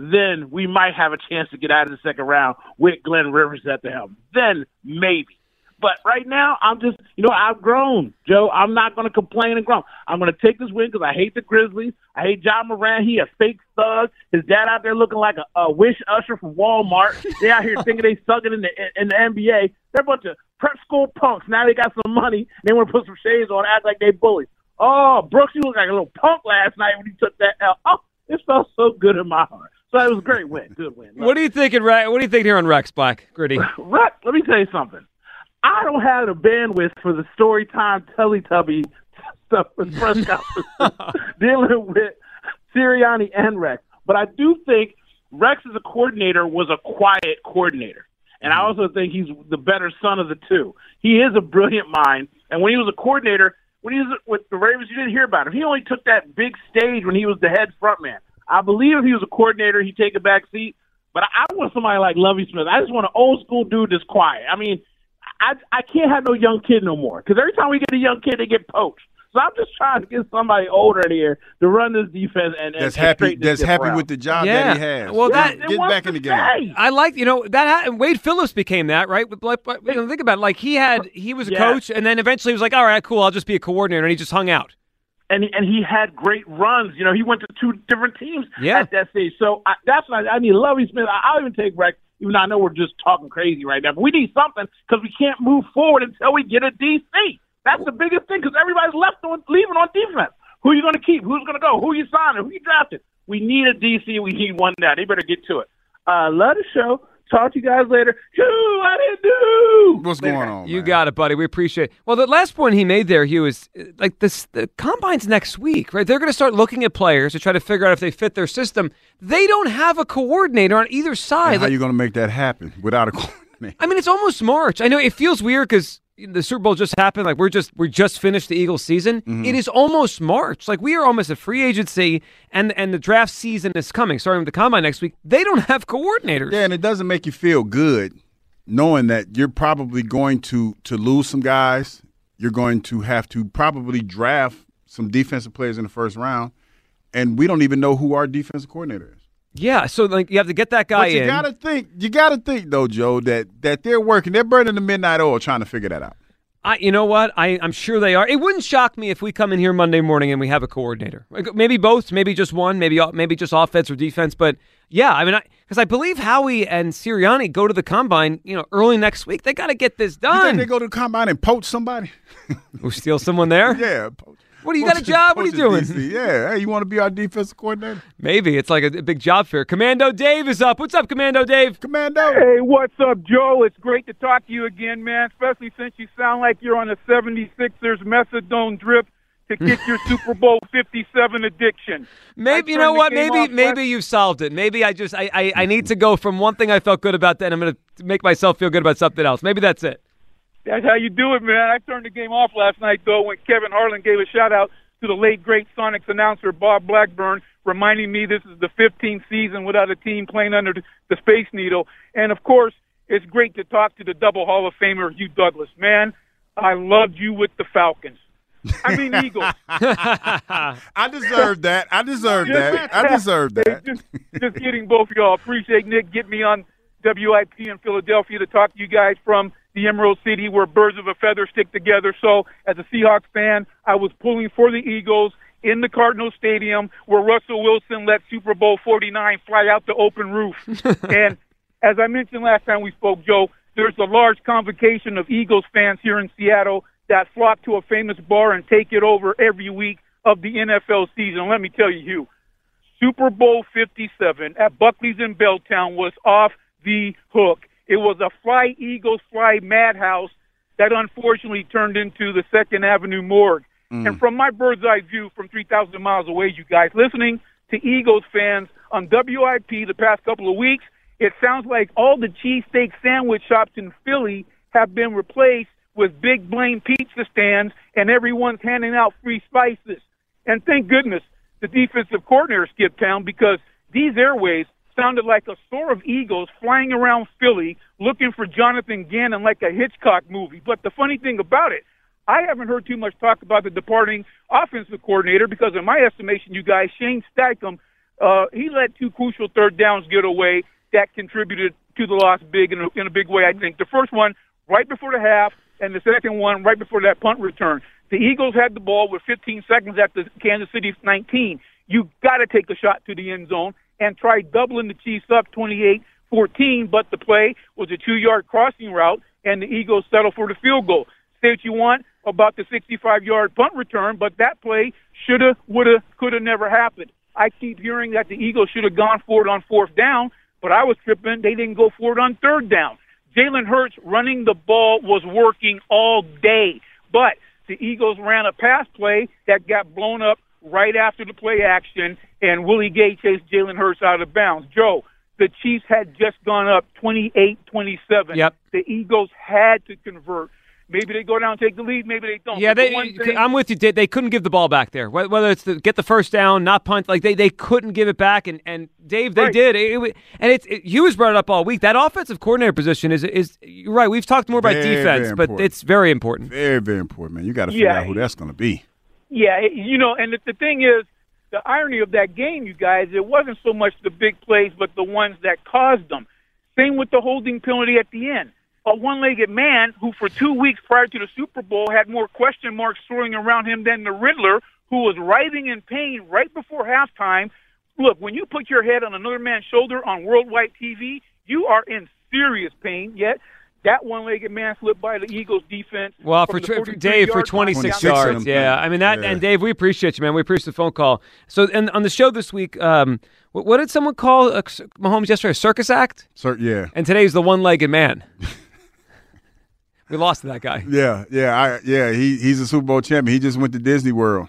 Speaker 8: then we might have a chance to get out of the second round with Glenn Rivers at the helm. Then maybe. But right now, I'm just, you know, I've grown, Joe. I'm not going to complain and groan. I'm going to take this win because I hate the Grizzlies. I hate Ja Morant. He a fake thug. His dad out there looking like a, a wish usher from Walmart. They out here thinking they sucking in the in the NBA. They're a bunch of prep school punks. Now they got some money. They want to put some shades on, act like they bullies. Oh, Brooks, you look like a little punk last night when you took that L. Oh, it felt so good in my heart. So it was a great win. Good win.
Speaker 1: What are you thinking, Rex? What are you thinking here on Rex Black Gritty?
Speaker 8: Rex, let me tell you something. I don't have the bandwidth for the story time Teletubby stuff with press conferences dealing with Sirianni and Rex. But I do think Rex as a coordinator was a quiet coordinator. And I mm-hmm. also think he's the better son of the two. He is a brilliant mind. And when he was a coordinator, when he was with the Ravens, you didn't hear about him. He only took that big stage when he was the head front man. I believe if he was a coordinator, he'd take a back seat. But I want somebody like Lovie Smith. I just want an old school dude that's quiet. I mean, I I can't have no young kid no more because every time we get a young kid, they get poached. So I'm just trying to get somebody older in here to run this defense and, and
Speaker 2: That's
Speaker 8: and
Speaker 2: happy. That's happy
Speaker 8: around.
Speaker 2: with the job
Speaker 1: Yeah.
Speaker 2: that he has.
Speaker 1: Well, that-
Speaker 8: it
Speaker 2: get back in the game.
Speaker 8: stay.
Speaker 1: I like you know that ha- Wade Phillips became that right. With like, like, you know, think about it. Like he had he was a
Speaker 8: Yeah.
Speaker 1: coach, and then eventually he was like, all right, cool, I'll just be a coordinator, and he just hung out.
Speaker 8: And and he had great runs. You know, he went to two different teams
Speaker 1: Yeah.
Speaker 8: at that stage. So I, that's why I need Lovie Smith. I, I'll even take Rex, even though I know we're just talking crazy right now. But we need something because we can't move forward until we get a DC. That's the biggest thing because everybody's left on leaving on defense. Who are you going to keep? Who's going to go? Who are you signing? Who you drafted? We need a DC. We need one now. They better get to it. Uh, love the show. Talk to you guys later. Hugh, I didn't do.
Speaker 2: What's going on?
Speaker 1: You
Speaker 2: man?
Speaker 1: got it, buddy. We appreciate. it. Well, the last point he made there, Hugh, is like this. The combine's next week, right? They're going to start looking at players to try to figure out if they fit their system. They don't have a coordinator on either side.
Speaker 2: And how
Speaker 1: Like,
Speaker 2: you going to make that happen without a coordinator?
Speaker 1: I mean, it's almost March. I know it feels weird because the Super Bowl just happened. Like we're just we're just finished the Eagles season.
Speaker 2: Mm-hmm.
Speaker 1: It is almost March. Like we are almost a free agency, and and the draft season is coming. Starting with the combine next week. They don't have coordinators.
Speaker 2: Yeah, and it doesn't make you feel good knowing that you're probably going to to lose some guys. You're going to have to probably draft some defensive players in the first round, and we don't even know who our defensive coordinator is.
Speaker 1: Yeah, so like you have to get that guy
Speaker 2: But you
Speaker 1: in.
Speaker 2: gotta think, you gotta think though, Joe, that that they're working, they're burning the midnight oil trying to figure that out.
Speaker 1: I, you know what? I, I'm sure they are. It wouldn't shock me if we come in here Monday morning and we have a coordinator. Like, Maybe both, maybe just one, maybe maybe just offense or defense. But yeah, I mean, because I, believe Howie and Sirianni go to the combine, you know, early next week. They got to get this
Speaker 2: You think
Speaker 1: done.
Speaker 2: they go to the combine and poach somebody?
Speaker 1: Who steal someone there?
Speaker 2: yeah. Poach.
Speaker 1: What do you got a job? What are you doing?
Speaker 2: DC. Yeah, hey, you want to be our defensive coordinator?
Speaker 1: Maybe it's like a, a big job fair. Commando Dave is up. What's up, Commando Dave?
Speaker 2: Commando.
Speaker 9: Hey, what's up, Joe? It's great to talk to you again, man, especially since you sound like you're on a 76ers methadone drip to kick your Super Bowl 57 addiction.
Speaker 1: Maybe you know what? Maybe maybe you've solved it. Maybe I just I, I, I need to go from one thing I felt good about, then I'm going to make myself feel good about something else. Maybe that's it.
Speaker 9: That's how you do it, man. I turned the game off last night, though, when Kevin Harlan gave a shout out to the late, great Sonics announcer, Bob Blackburn, reminding me this is the 15th season without a team playing under the Space Needle. And, of course, it's great to talk to the double Hall of Famer, Hugh Douglas. Man, I loved you with the Falcons. I mean, Eagles.
Speaker 2: I deserve that. I deserve that. I deserve that.
Speaker 9: just, just kidding, both of y'all. Appreciate Nick getting me on WIP in Philadelphia to talk to you guys from the Emerald City where birds of a feather stick together. So, as a Seahawks fan, I was pulling for the Eagles in the Cardinal Stadium where Russell Wilson let Super Bowl 49 fly out the open roof. and as I mentioned last time we spoke, Joe, there's a large convocation of Eagles fans here in Seattle that flock to a famous bar and take it over every week of the NFL season. Let me tell you, Hugh, Super Bowl 57 at Buckley's in Belltown was off the hook. It was a fly Eagles fly madhouse that unfortunately turned into the Second Avenue morgue. Mm. And from my bird's eye view from 3,000 miles away, you guys, listening to Eagles fans on WIP the past couple of weeks, it sounds like all the cheesesteak sandwich shops in Philly have been replaced with big blame pizza stands and everyone's handing out free spices. And thank goodness the defensive coordinator skipped town because these airways sounded like a store of eagles flying around Philly looking for Jonathan Gannon like a Hitchcock movie. But the funny thing about it, I haven't heard too much talk about the departing offensive coordinator because, in my estimation, you guys, Shane Steichen, uh, he let two crucial third downs get away that contributed to the loss big in a, in a big way. I think the first one right before the half, and the second one right before that punt return. The Eagles had the ball with 15 seconds at the Kansas City 19. You got to take a shot to the end zone and tried doubling the Chiefs up 28-14, but the play was a two-yard crossing route, and the Eagles settled for the field goal. Say what you want about the 65-yard punt return, but that play shoulda, woulda, coulda never happened. I keep hearing that the Eagles should have gone for it on fourth down, but I was tripping. They didn't go for it on third down. Jalen Hurts running the ball was working all day, but the Eagles ran a pass play that got blown up right after the play action, and Willie Gay chased Jalen Hurts out of bounds. Joe, the Chiefs had just gone up 28-27.
Speaker 1: Yep.
Speaker 9: The Eagles had to convert. Maybe they go down and take the lead. Maybe they don't.
Speaker 1: Yeah,
Speaker 9: But the
Speaker 1: they,
Speaker 9: thing-
Speaker 1: I'm with you. They, they couldn't give the ball back there. Whether it's to get the first down, not punt, like they, they couldn't give it back. And, and Dave, they
Speaker 9: Right.
Speaker 1: did. It, it, and it's it, Hughes brought it up all week. That offensive coordinator position is is you're right. We've talked more about
Speaker 2: Very,
Speaker 1: defense,
Speaker 2: very
Speaker 1: but it's very important.
Speaker 2: Very, very important, man. You got to figure
Speaker 9: Yeah.
Speaker 2: out who that's going to be.
Speaker 9: Yeah, you know, and the, the thing is, the irony of that game, you guys, it wasn't so much the big plays, but the ones that caused them. Same with the holding penalty at the end. A one-legged man who, for two weeks prior to the Super Bowl, had more question marks swirling around him than the Riddler, who was writhing in pain right before halftime. Look, when you put your head on another man's shoulder on worldwide TV, you are in serious pain. Yet that one-legged man slipped by the Eagles' defense.
Speaker 1: Well, for,
Speaker 9: the
Speaker 1: tr- for Dave, for 26
Speaker 9: down
Speaker 2: 26
Speaker 1: yards. Yeah. I mean that.
Speaker 2: Yeah.
Speaker 1: And Dave, we appreciate you, man. We appreciate the phone call. So, and on the show this week, um, what, what did someone call uh, Mahomes yesterday? A circus act?
Speaker 2: So, yeah.
Speaker 1: And today's the one-legged man. we lost to that guy.
Speaker 2: Yeah, yeah, I, yeah. He he's a Super Bowl champion. He just went to Disney World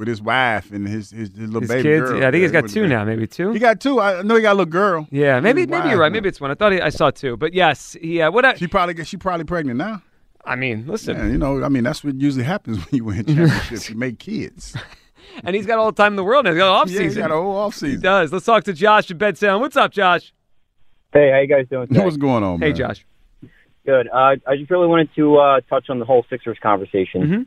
Speaker 2: with his wife and his his, his little
Speaker 1: His
Speaker 2: baby
Speaker 1: kids.
Speaker 2: girl.
Speaker 1: Yeah, I think he's got two now, maybe two.
Speaker 2: He got two. I know he got a little girl.
Speaker 1: Yeah, maybe maybe you're right.
Speaker 2: man.
Speaker 1: Maybe it's one. I thought he, I saw two, but yes, yeah. What? I,
Speaker 2: She probably she probably pregnant now.
Speaker 1: I mean, listen,
Speaker 2: Yeah, you know, I mean that's what usually happens when you win championships. you make kids.
Speaker 1: and he's got all the time in the world. Now. He's got off
Speaker 2: Yeah,
Speaker 1: he's
Speaker 2: got a whole off season.
Speaker 1: he does. Let's talk to Josh in Bensalem. What's up, Josh?
Speaker 10: Hey, how you guys doing today?
Speaker 2: What's going on,
Speaker 1: Hey,
Speaker 2: man?
Speaker 1: Josh.
Speaker 10: Good. Uh, I just really wanted to uh, touch on the whole Sixers conversation.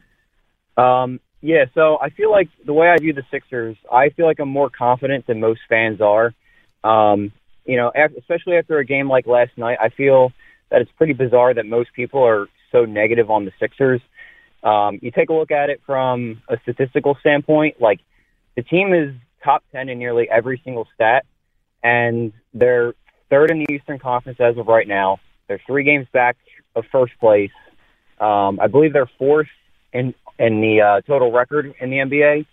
Speaker 10: Hmm. Um, yeah, so I feel like the way I view the Sixers, I feel like I'm more confident than most fans are. Um, you know, especially after a game like last night, I feel that it's pretty bizarre that most people are so negative on the Sixers. Um, you take a look at it from a statistical standpoint, like the team is top 10 in nearly every single stat, and they're third in the Eastern Conference as of right now. They're three games back of first place. Um, I believe they're fourth in in the uh, total record in the NBA.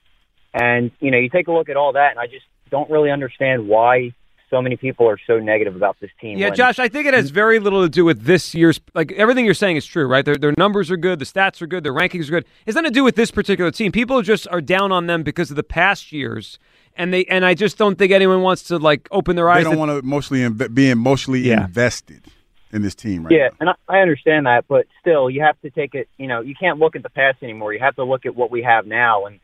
Speaker 10: And you know, you take a look at all that, and I just don't really understand why so many people are so negative about this team.
Speaker 1: Yeah,
Speaker 10: when-
Speaker 1: Josh, I think it has very little to do with this year's. Like everything you're saying is true, right? Their their numbers are good, the stats are good, their rankings are good. It's nothing to do with this particular team. People just are down on them because of the past years, and they and I just don't think anyone wants to like open their eyes.
Speaker 2: They
Speaker 1: don't
Speaker 2: want to emotionally inve- be emotionally
Speaker 1: Yeah.
Speaker 2: invested in this team right
Speaker 10: yeah,
Speaker 2: now.
Speaker 10: and I, I understand that, but still, you have to take it. You know, you can't look at the past anymore. You have to look at what we have now. And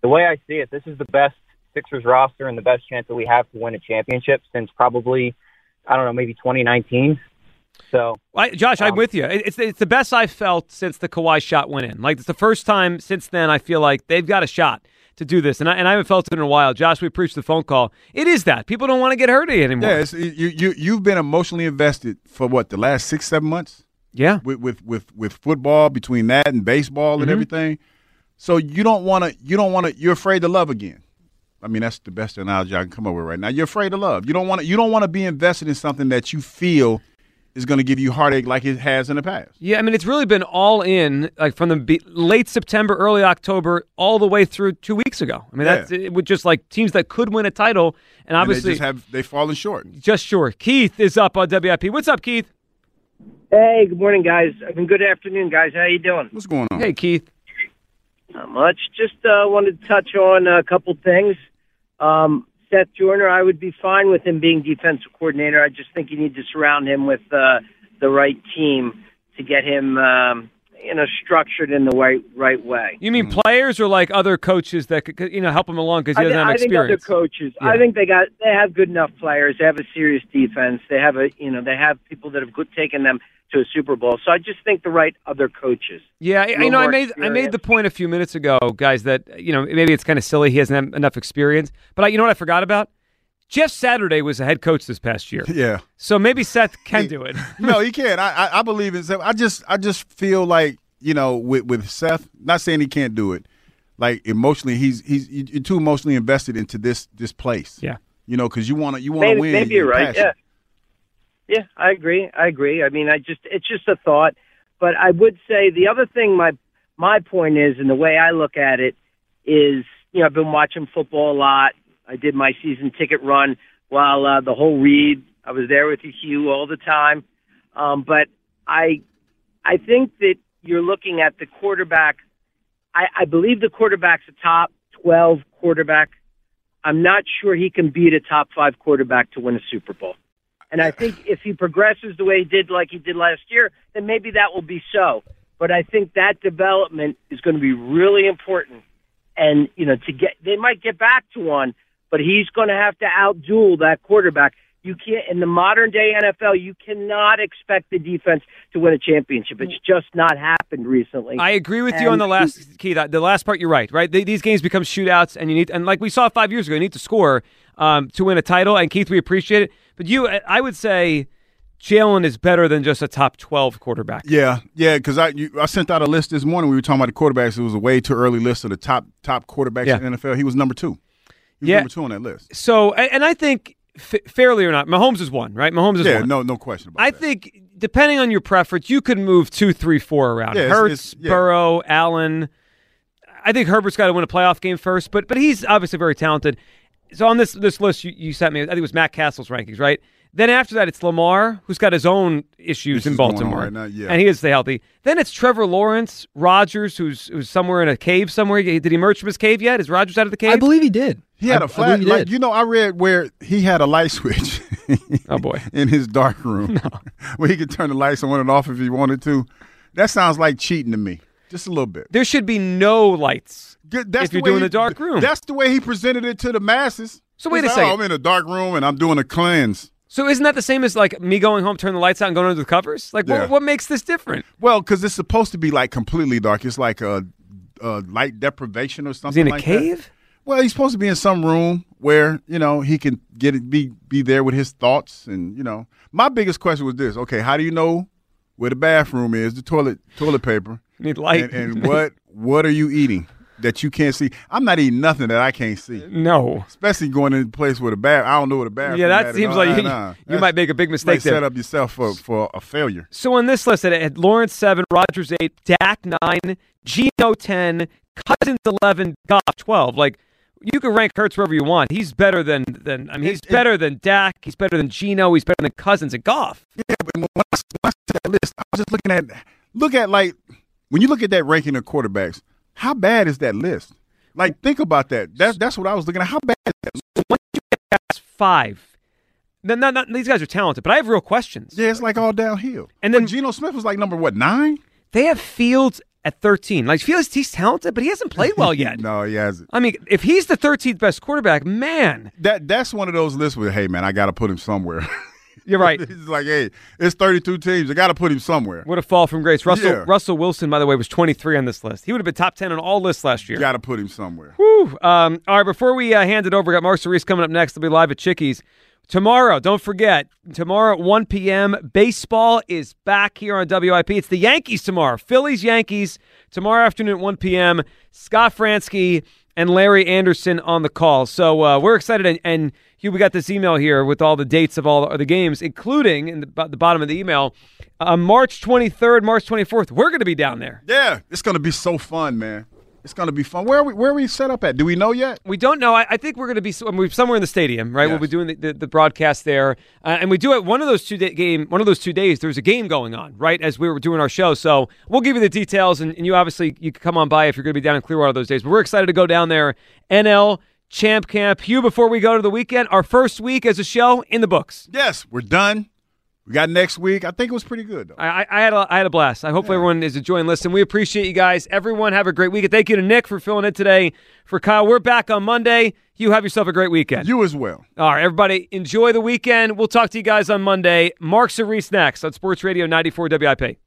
Speaker 10: the way I see it, this is the best Sixers roster and the best chance that we have to win a championship since probably, I don't know, maybe 2019. So,
Speaker 1: I, Josh, I'm
Speaker 10: Um,
Speaker 1: with you. It's it's the best I've felt since the Kawhi shot went in. Like it's the first time since then I feel like they've got a shot to do this, and I, and I haven't felt it in a while. Josh, we preached the phone call. It is that people don't want to get hurt anymore.
Speaker 2: Yeah, you you you've been emotionally invested for what the last six seven months.
Speaker 1: Yeah.
Speaker 2: with with with, with football between that and baseball and
Speaker 1: Mhm.
Speaker 2: everything. So you don't want to. You don't want to. You're afraid to love again. I mean, that's the best analogy I can come up with right now. You're afraid to love. You don't want to. You don't want to be invested in something that you feel is going to give you heartache like it has in the past.
Speaker 1: Yeah, I mean, it's really been all in, like from the be- late September, early October, all the way through two weeks ago. I mean,
Speaker 2: Yeah.
Speaker 1: that's it would just like teams that could win a title, and
Speaker 2: And
Speaker 1: obviously
Speaker 2: they just have they fallen short.
Speaker 1: just sure. Keith is up on WIP. What's up, Keith?
Speaker 11: Hey, good morning, guys. I mean, good afternoon, guys. How you doing?
Speaker 2: What's going on?
Speaker 1: Hey, Keith.
Speaker 11: Not much. Just uh, wanted to touch on a couple things. Um, Seth Joyner, I would be fine with him being defensive coordinator. I just think you need to surround him with uh, the right team to get him, um, you know, structured in the right right way.
Speaker 1: You mean mm-hmm. players or like other coaches that could- could you know help him along because he
Speaker 11: I,
Speaker 1: doesn't
Speaker 11: thi-
Speaker 1: have
Speaker 11: I think other
Speaker 1: experience?
Speaker 11: coaches.
Speaker 1: Yeah.
Speaker 11: I think they got they have good enough players. They have a serious defense. They have a you know they have people that have good, taken them to a Super Bowl. So I just think the right other coaches.
Speaker 1: Yeah,
Speaker 11: A
Speaker 1: you know, I
Speaker 11: more
Speaker 1: made I made the point a few minutes ago, guys, that you know maybe it's kind of silly he hasn't had enough experience, but I, you know what I forgot about? Jeff Saturday was a head coach this past year,
Speaker 2: Yeah.
Speaker 1: so maybe Seth can do it.
Speaker 2: no, he can't. I, I I believe in Seth. I just I just feel like you know with with Seth. Not saying he can't do it. Like emotionally, he's he's you're too emotionally invested into this this place.
Speaker 1: Yeah.
Speaker 2: You know, because you want to you want to win.
Speaker 11: maybe you're right.
Speaker 2: passionate.
Speaker 11: Yeah, yeah, I agree. I agree. I mean, I just it's just a thought, but I would say the other thing my my point is, and the way I look at it is, you know, I've been watching football a lot. I did my season ticket run while uh, the whole read. I was there with you, Hugh, all the time. Um, but I I think that you're looking at the quarterback. I, I believe the quarterback's a top 12 quarterback. I'm not sure he can beat a top five quarterback to win a Super Bowl. And I think if he progresses the way he did, like he did last year, then maybe that will be so. But I think that development is going to be really important. And, you know, to get, they might get back to one, but he's going to have to outduel that quarterback. You can't, in the modern day NFL, you cannot expect the defense to win a championship. It's just not happened recently.
Speaker 1: I agree with you on the last key. That the last part, you're right. Right, They- these games become shootouts, and you need, and like we saw five years ago, you need to score um, to win a title. And Keith, we appreciate it, but you, I would say, Jalen is better than just a top twelve quarterback.
Speaker 2: Yeah, yeah, because I you, I sent out a list this morning. We were talking about the quarterbacks. It was a way too early list of the top top quarterbacks
Speaker 1: Yeah.
Speaker 2: in the NFL. He was number two. He
Speaker 1: Yeah.
Speaker 2: number two on that list.
Speaker 1: So, and I think f- fairly or not, Mahomes is one, right? Mahomes is
Speaker 2: Yeah,
Speaker 1: one.
Speaker 2: no no question about
Speaker 1: I think depending on your preference, you could move two, three, four around.
Speaker 2: Yeah, it's- it's- yeah.
Speaker 1: Burrow, Allen. I think Herbert's got to win a playoff game first, but but he's obviously very talented. So on this this list you, you sent me, I think it was Matt Castle's rankings, right? Then after that, it's Lamar, who's got his own issues in
Speaker 2: Issues
Speaker 1: Baltimore,
Speaker 2: right now, yeah.
Speaker 1: and he has to stay healthy. Then it's Trevor Lawrence, Rodgers, who's who's somewhere in a cave somewhere. Did he emerge from his cave yet? Is Rodgers out of the cave?
Speaker 3: I believe he did.
Speaker 2: He had
Speaker 3: I-
Speaker 2: a
Speaker 3: I
Speaker 2: flat. Like you know, I read where he had a light switch.
Speaker 1: oh boy,
Speaker 2: in his dark room, where he could turn the lights on and off if he wanted to. That sounds like cheating to me, just a little bit.
Speaker 1: There should be no lights
Speaker 2: That's
Speaker 1: if
Speaker 2: the
Speaker 1: you're
Speaker 2: way
Speaker 1: doing
Speaker 2: he-
Speaker 1: the dark room.
Speaker 2: That's the way he presented it to the masses.
Speaker 1: So wait
Speaker 2: He's
Speaker 1: a
Speaker 2: like, oh,
Speaker 1: second.
Speaker 2: Oh, I'm in a dark room and I'm doing a cleanse.
Speaker 1: So isn't that the same as like me going home, turn the lights out, and going under the covers? Like,
Speaker 2: Yeah.
Speaker 1: what, what makes this different?
Speaker 2: Well, because it's supposed to be like completely dark. It's like a, a light deprivation or something.
Speaker 1: in a
Speaker 2: like
Speaker 1: cave?
Speaker 2: That. Well, he's supposed to be in some room where you know he can get it, be be there with his thoughts, and you know. My biggest question was this: Okay, how do you know where the bathroom is, the toilet toilet paper,
Speaker 1: You need light.
Speaker 2: and, and what what are you eating? That you can't see. I'm not eating nothing that I can't see.
Speaker 1: No.
Speaker 2: Especially going in a place with a bar. I don't know what a bar.
Speaker 1: Yeah, that seems like you, you might make a big mistake there.
Speaker 2: set up yourself for, for a failure.
Speaker 1: So on this list, it had Lawrence seven, Rodgers eight, Dak nine, Geno ten, Cousins eleven, Goff twelve. Like you can rank Hurts wherever you want. He's better than than I mean, he's better than Dak. He's better than Geno. He's better than Cousins and Goff.
Speaker 2: Yeah, but when I, when I that list, I was just looking at look at like when you look at that ranking of quarterbacks, how bad is that list? Like think about that. That's that's what I was looking at. How bad is that?
Speaker 1: Once you five, then not, not, these guys are talented, but I have real questions.
Speaker 2: Yeah, it's like all downhill.
Speaker 1: And then
Speaker 2: Geno Smith was like number what nine?
Speaker 1: They have Fields at thirteen. Like Fields, he's talented, but he hasn't played well yet.
Speaker 2: no, he hasn't.
Speaker 1: I mean, if he's the 13th best quarterback, man,
Speaker 2: That that's one of those lists where hey man, I got to put him somewhere.
Speaker 1: you're right.
Speaker 2: it's like hey, it's 32 teams. I got to put him somewhere.
Speaker 1: What a fall from grace. Russell
Speaker 2: Yeah.
Speaker 1: Russell Wilson, by the way, was 23 on this list. He would have been top 10 on all lists last year.
Speaker 2: Got to put him somewhere.
Speaker 1: Whew. Um, all right, before we uh, hand it over, got Marks and Reese coming up next. They'll be live at Chickies. Tomorrow, don't forget, tomorrow at 1 p.m., baseball is back here on WIP. It's the Yankees tomorrow. Phillies, Yankees, tomorrow afternoon at 1 p.m. Scott Franzke and Larry Andersen on the call. So uh, we're excited. And, and Hugh, we got this email here with all the dates of all the games, including in the, the bottom of the email, uh, March 23rd, March 24th. We're going to be down there.
Speaker 2: Yeah, it's gonna be so fun, man. It's gonna be fun. Where are we where are we set up at? Do we know yet?
Speaker 1: We don't know. I, I think we're going to be we're somewhere in the stadium, right? We'll be doing the, the, the broadcast there, uh, and we do it one of those two day game. One of those two days, there's a game going on, right? As we were doing our show, so we'll give you the details, and, and you obviously you can come on by if you're going to be down in Clearwater those days. But we're excited to go down there. NL Champ Camp. Hugh, before we go to the weekend, our first week as a show in the books.
Speaker 2: Yes, we're done. We got next week. I think it was pretty good though.
Speaker 1: I, I, had a, I had a blast. I hope everyone is enjoying listening. We appreciate you guys. Everyone have a great weekend. Thank you to Nick for filling in today. For Kyle, we're back on Monday. You have yourself a great weekend.
Speaker 2: You as well.
Speaker 1: All right, everybody, enjoy the weekend. We'll talk to you guys on Monday. Marks and Reese next on Sports Radio 94 WIP.